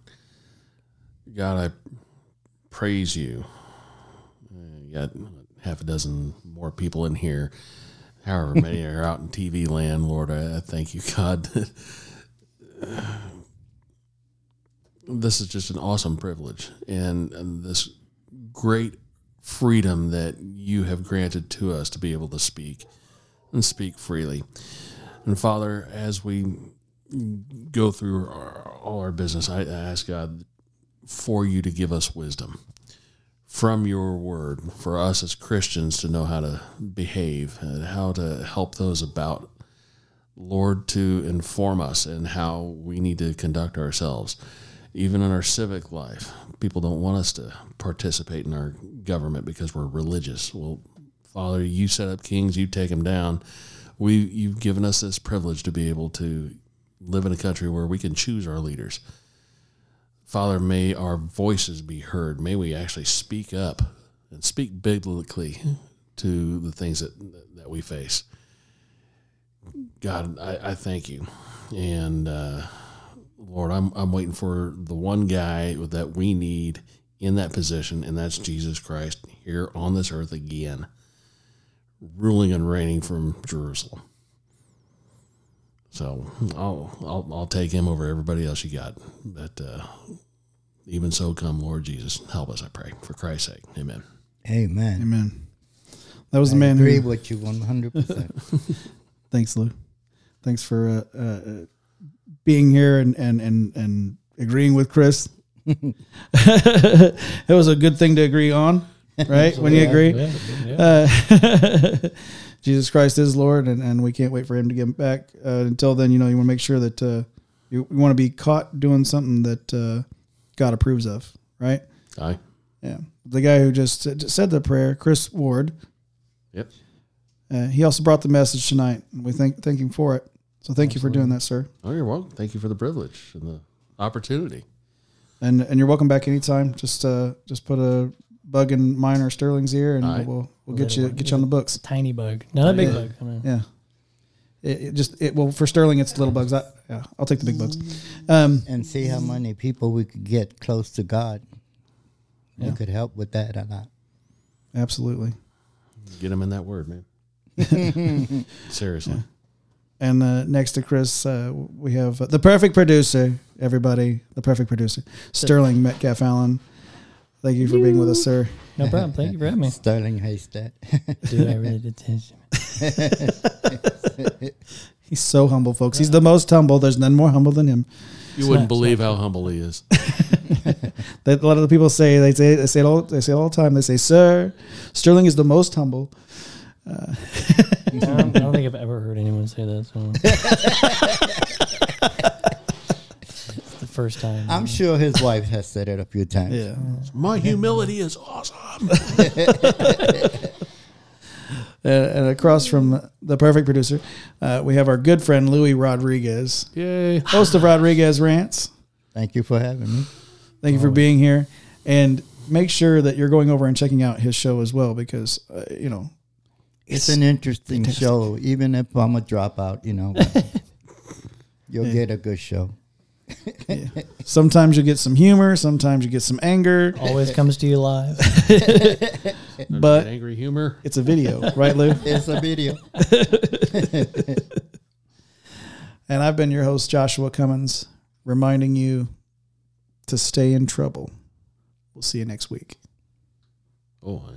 God, I praise you. Uh, You got half a dozen more people in here, however many are out in TV land, Lord. I, thank you, God. this is just an awesome privilege and, and this great freedom that you have granted to us to be able to speak and speak freely. And Father, as we go through our, all our business, I ask God for you to give us wisdom from your word for us as Christians to know how to behave and how to help those about. Lord, to inform us and how we need to conduct ourselves. Even in our civic life, people don't want us to participate in our government because we're religious. Well, Father, you set up kings, you take them down. We, you've given us this privilege to be able to live in a country where we can choose our leaders. Father, may our voices be heard. May we actually speak up and speak biblically to the things that that we face. God, I, I thank you, and uh, Lord, I'm I'm waiting for the one guy that we need in that position, and that's Jesus Christ here on this earth again, ruling and reigning from Jerusalem. So I'll I'll, I'll take him over everybody else you got. But uh, even so, come Lord Jesus, help us. I pray for Christ's sake. Amen. Amen. Amen. That was the man agree who. with you 100%. Thanks, Lou. Thanks for uh, uh, uh, being here and, and, and, and agreeing with Chris. it was a good thing to agree on, right? when you agree. Yeah, yeah. Uh, Jesus Christ is Lord, and, and we can't wait for Him to get back. Uh, until then, you know, you want to make sure that uh, you, you want to be caught doing something that uh, God approves of, right? Aye. Yeah. The guy who just said- said the prayer, Chris Ward, Yep. uh, he also brought the message tonight, and we thank thank him for it. So thank you for doing that, sir. Oh, you're welcome. Thank you for the privilege and the opportunity. And and you're welcome back anytime. Just uh, just put a bugging mine or Sterling's ear, and All right. we'll we'll get you get you on the books. Tiny bug, not a big Yeah. bug. I mean, Yeah. It, it just it well for Sterling it's little bugs. I, yeah, I'll take the big bugs. Um, and see how many people we could get close to God. Yeah. We could help with that a lot. absolutely. Get them in that word, man. Seriously. And uh, next to Chris, uh, we have uh, the perfect producer. Everybody, the perfect producer, Sterling Metcalfe Allen. Thank you for being with us, sir. no problem. Thank you for having me. Sterling Haystack. Dude, I really did taste you. He's so humble, folks. He's the most humble. There's none more humble than him. You wouldn't believe how humble he is. That a lot of the people say they say they say it all they say it all the time. They say, "Sir, Sterling is the most humble." I don't, I don't think I've ever heard anyone say that. So. It's the first time. I'm sure his wife has said it a few times. Yeah. My humility is awesome. And, and across from the perfect producer, uh, we have our good friend Louie Rodriguez, Yay. host of Rodriguez Rants. Thank you for having me. Thank you for being here, and make sure that you're going over and checking out his show as well because uh, you know It's, an interesting show, even if I'm a dropout, you know. you'll get a good show. sometimes you get some humor, sometimes you get some anger, Always comes to you live. but angry humor. it's a video, right, Lou? It's a video. And I've been your host, Joshua Cummins, reminding you to stay in trouble. We'll see you next week. Oh,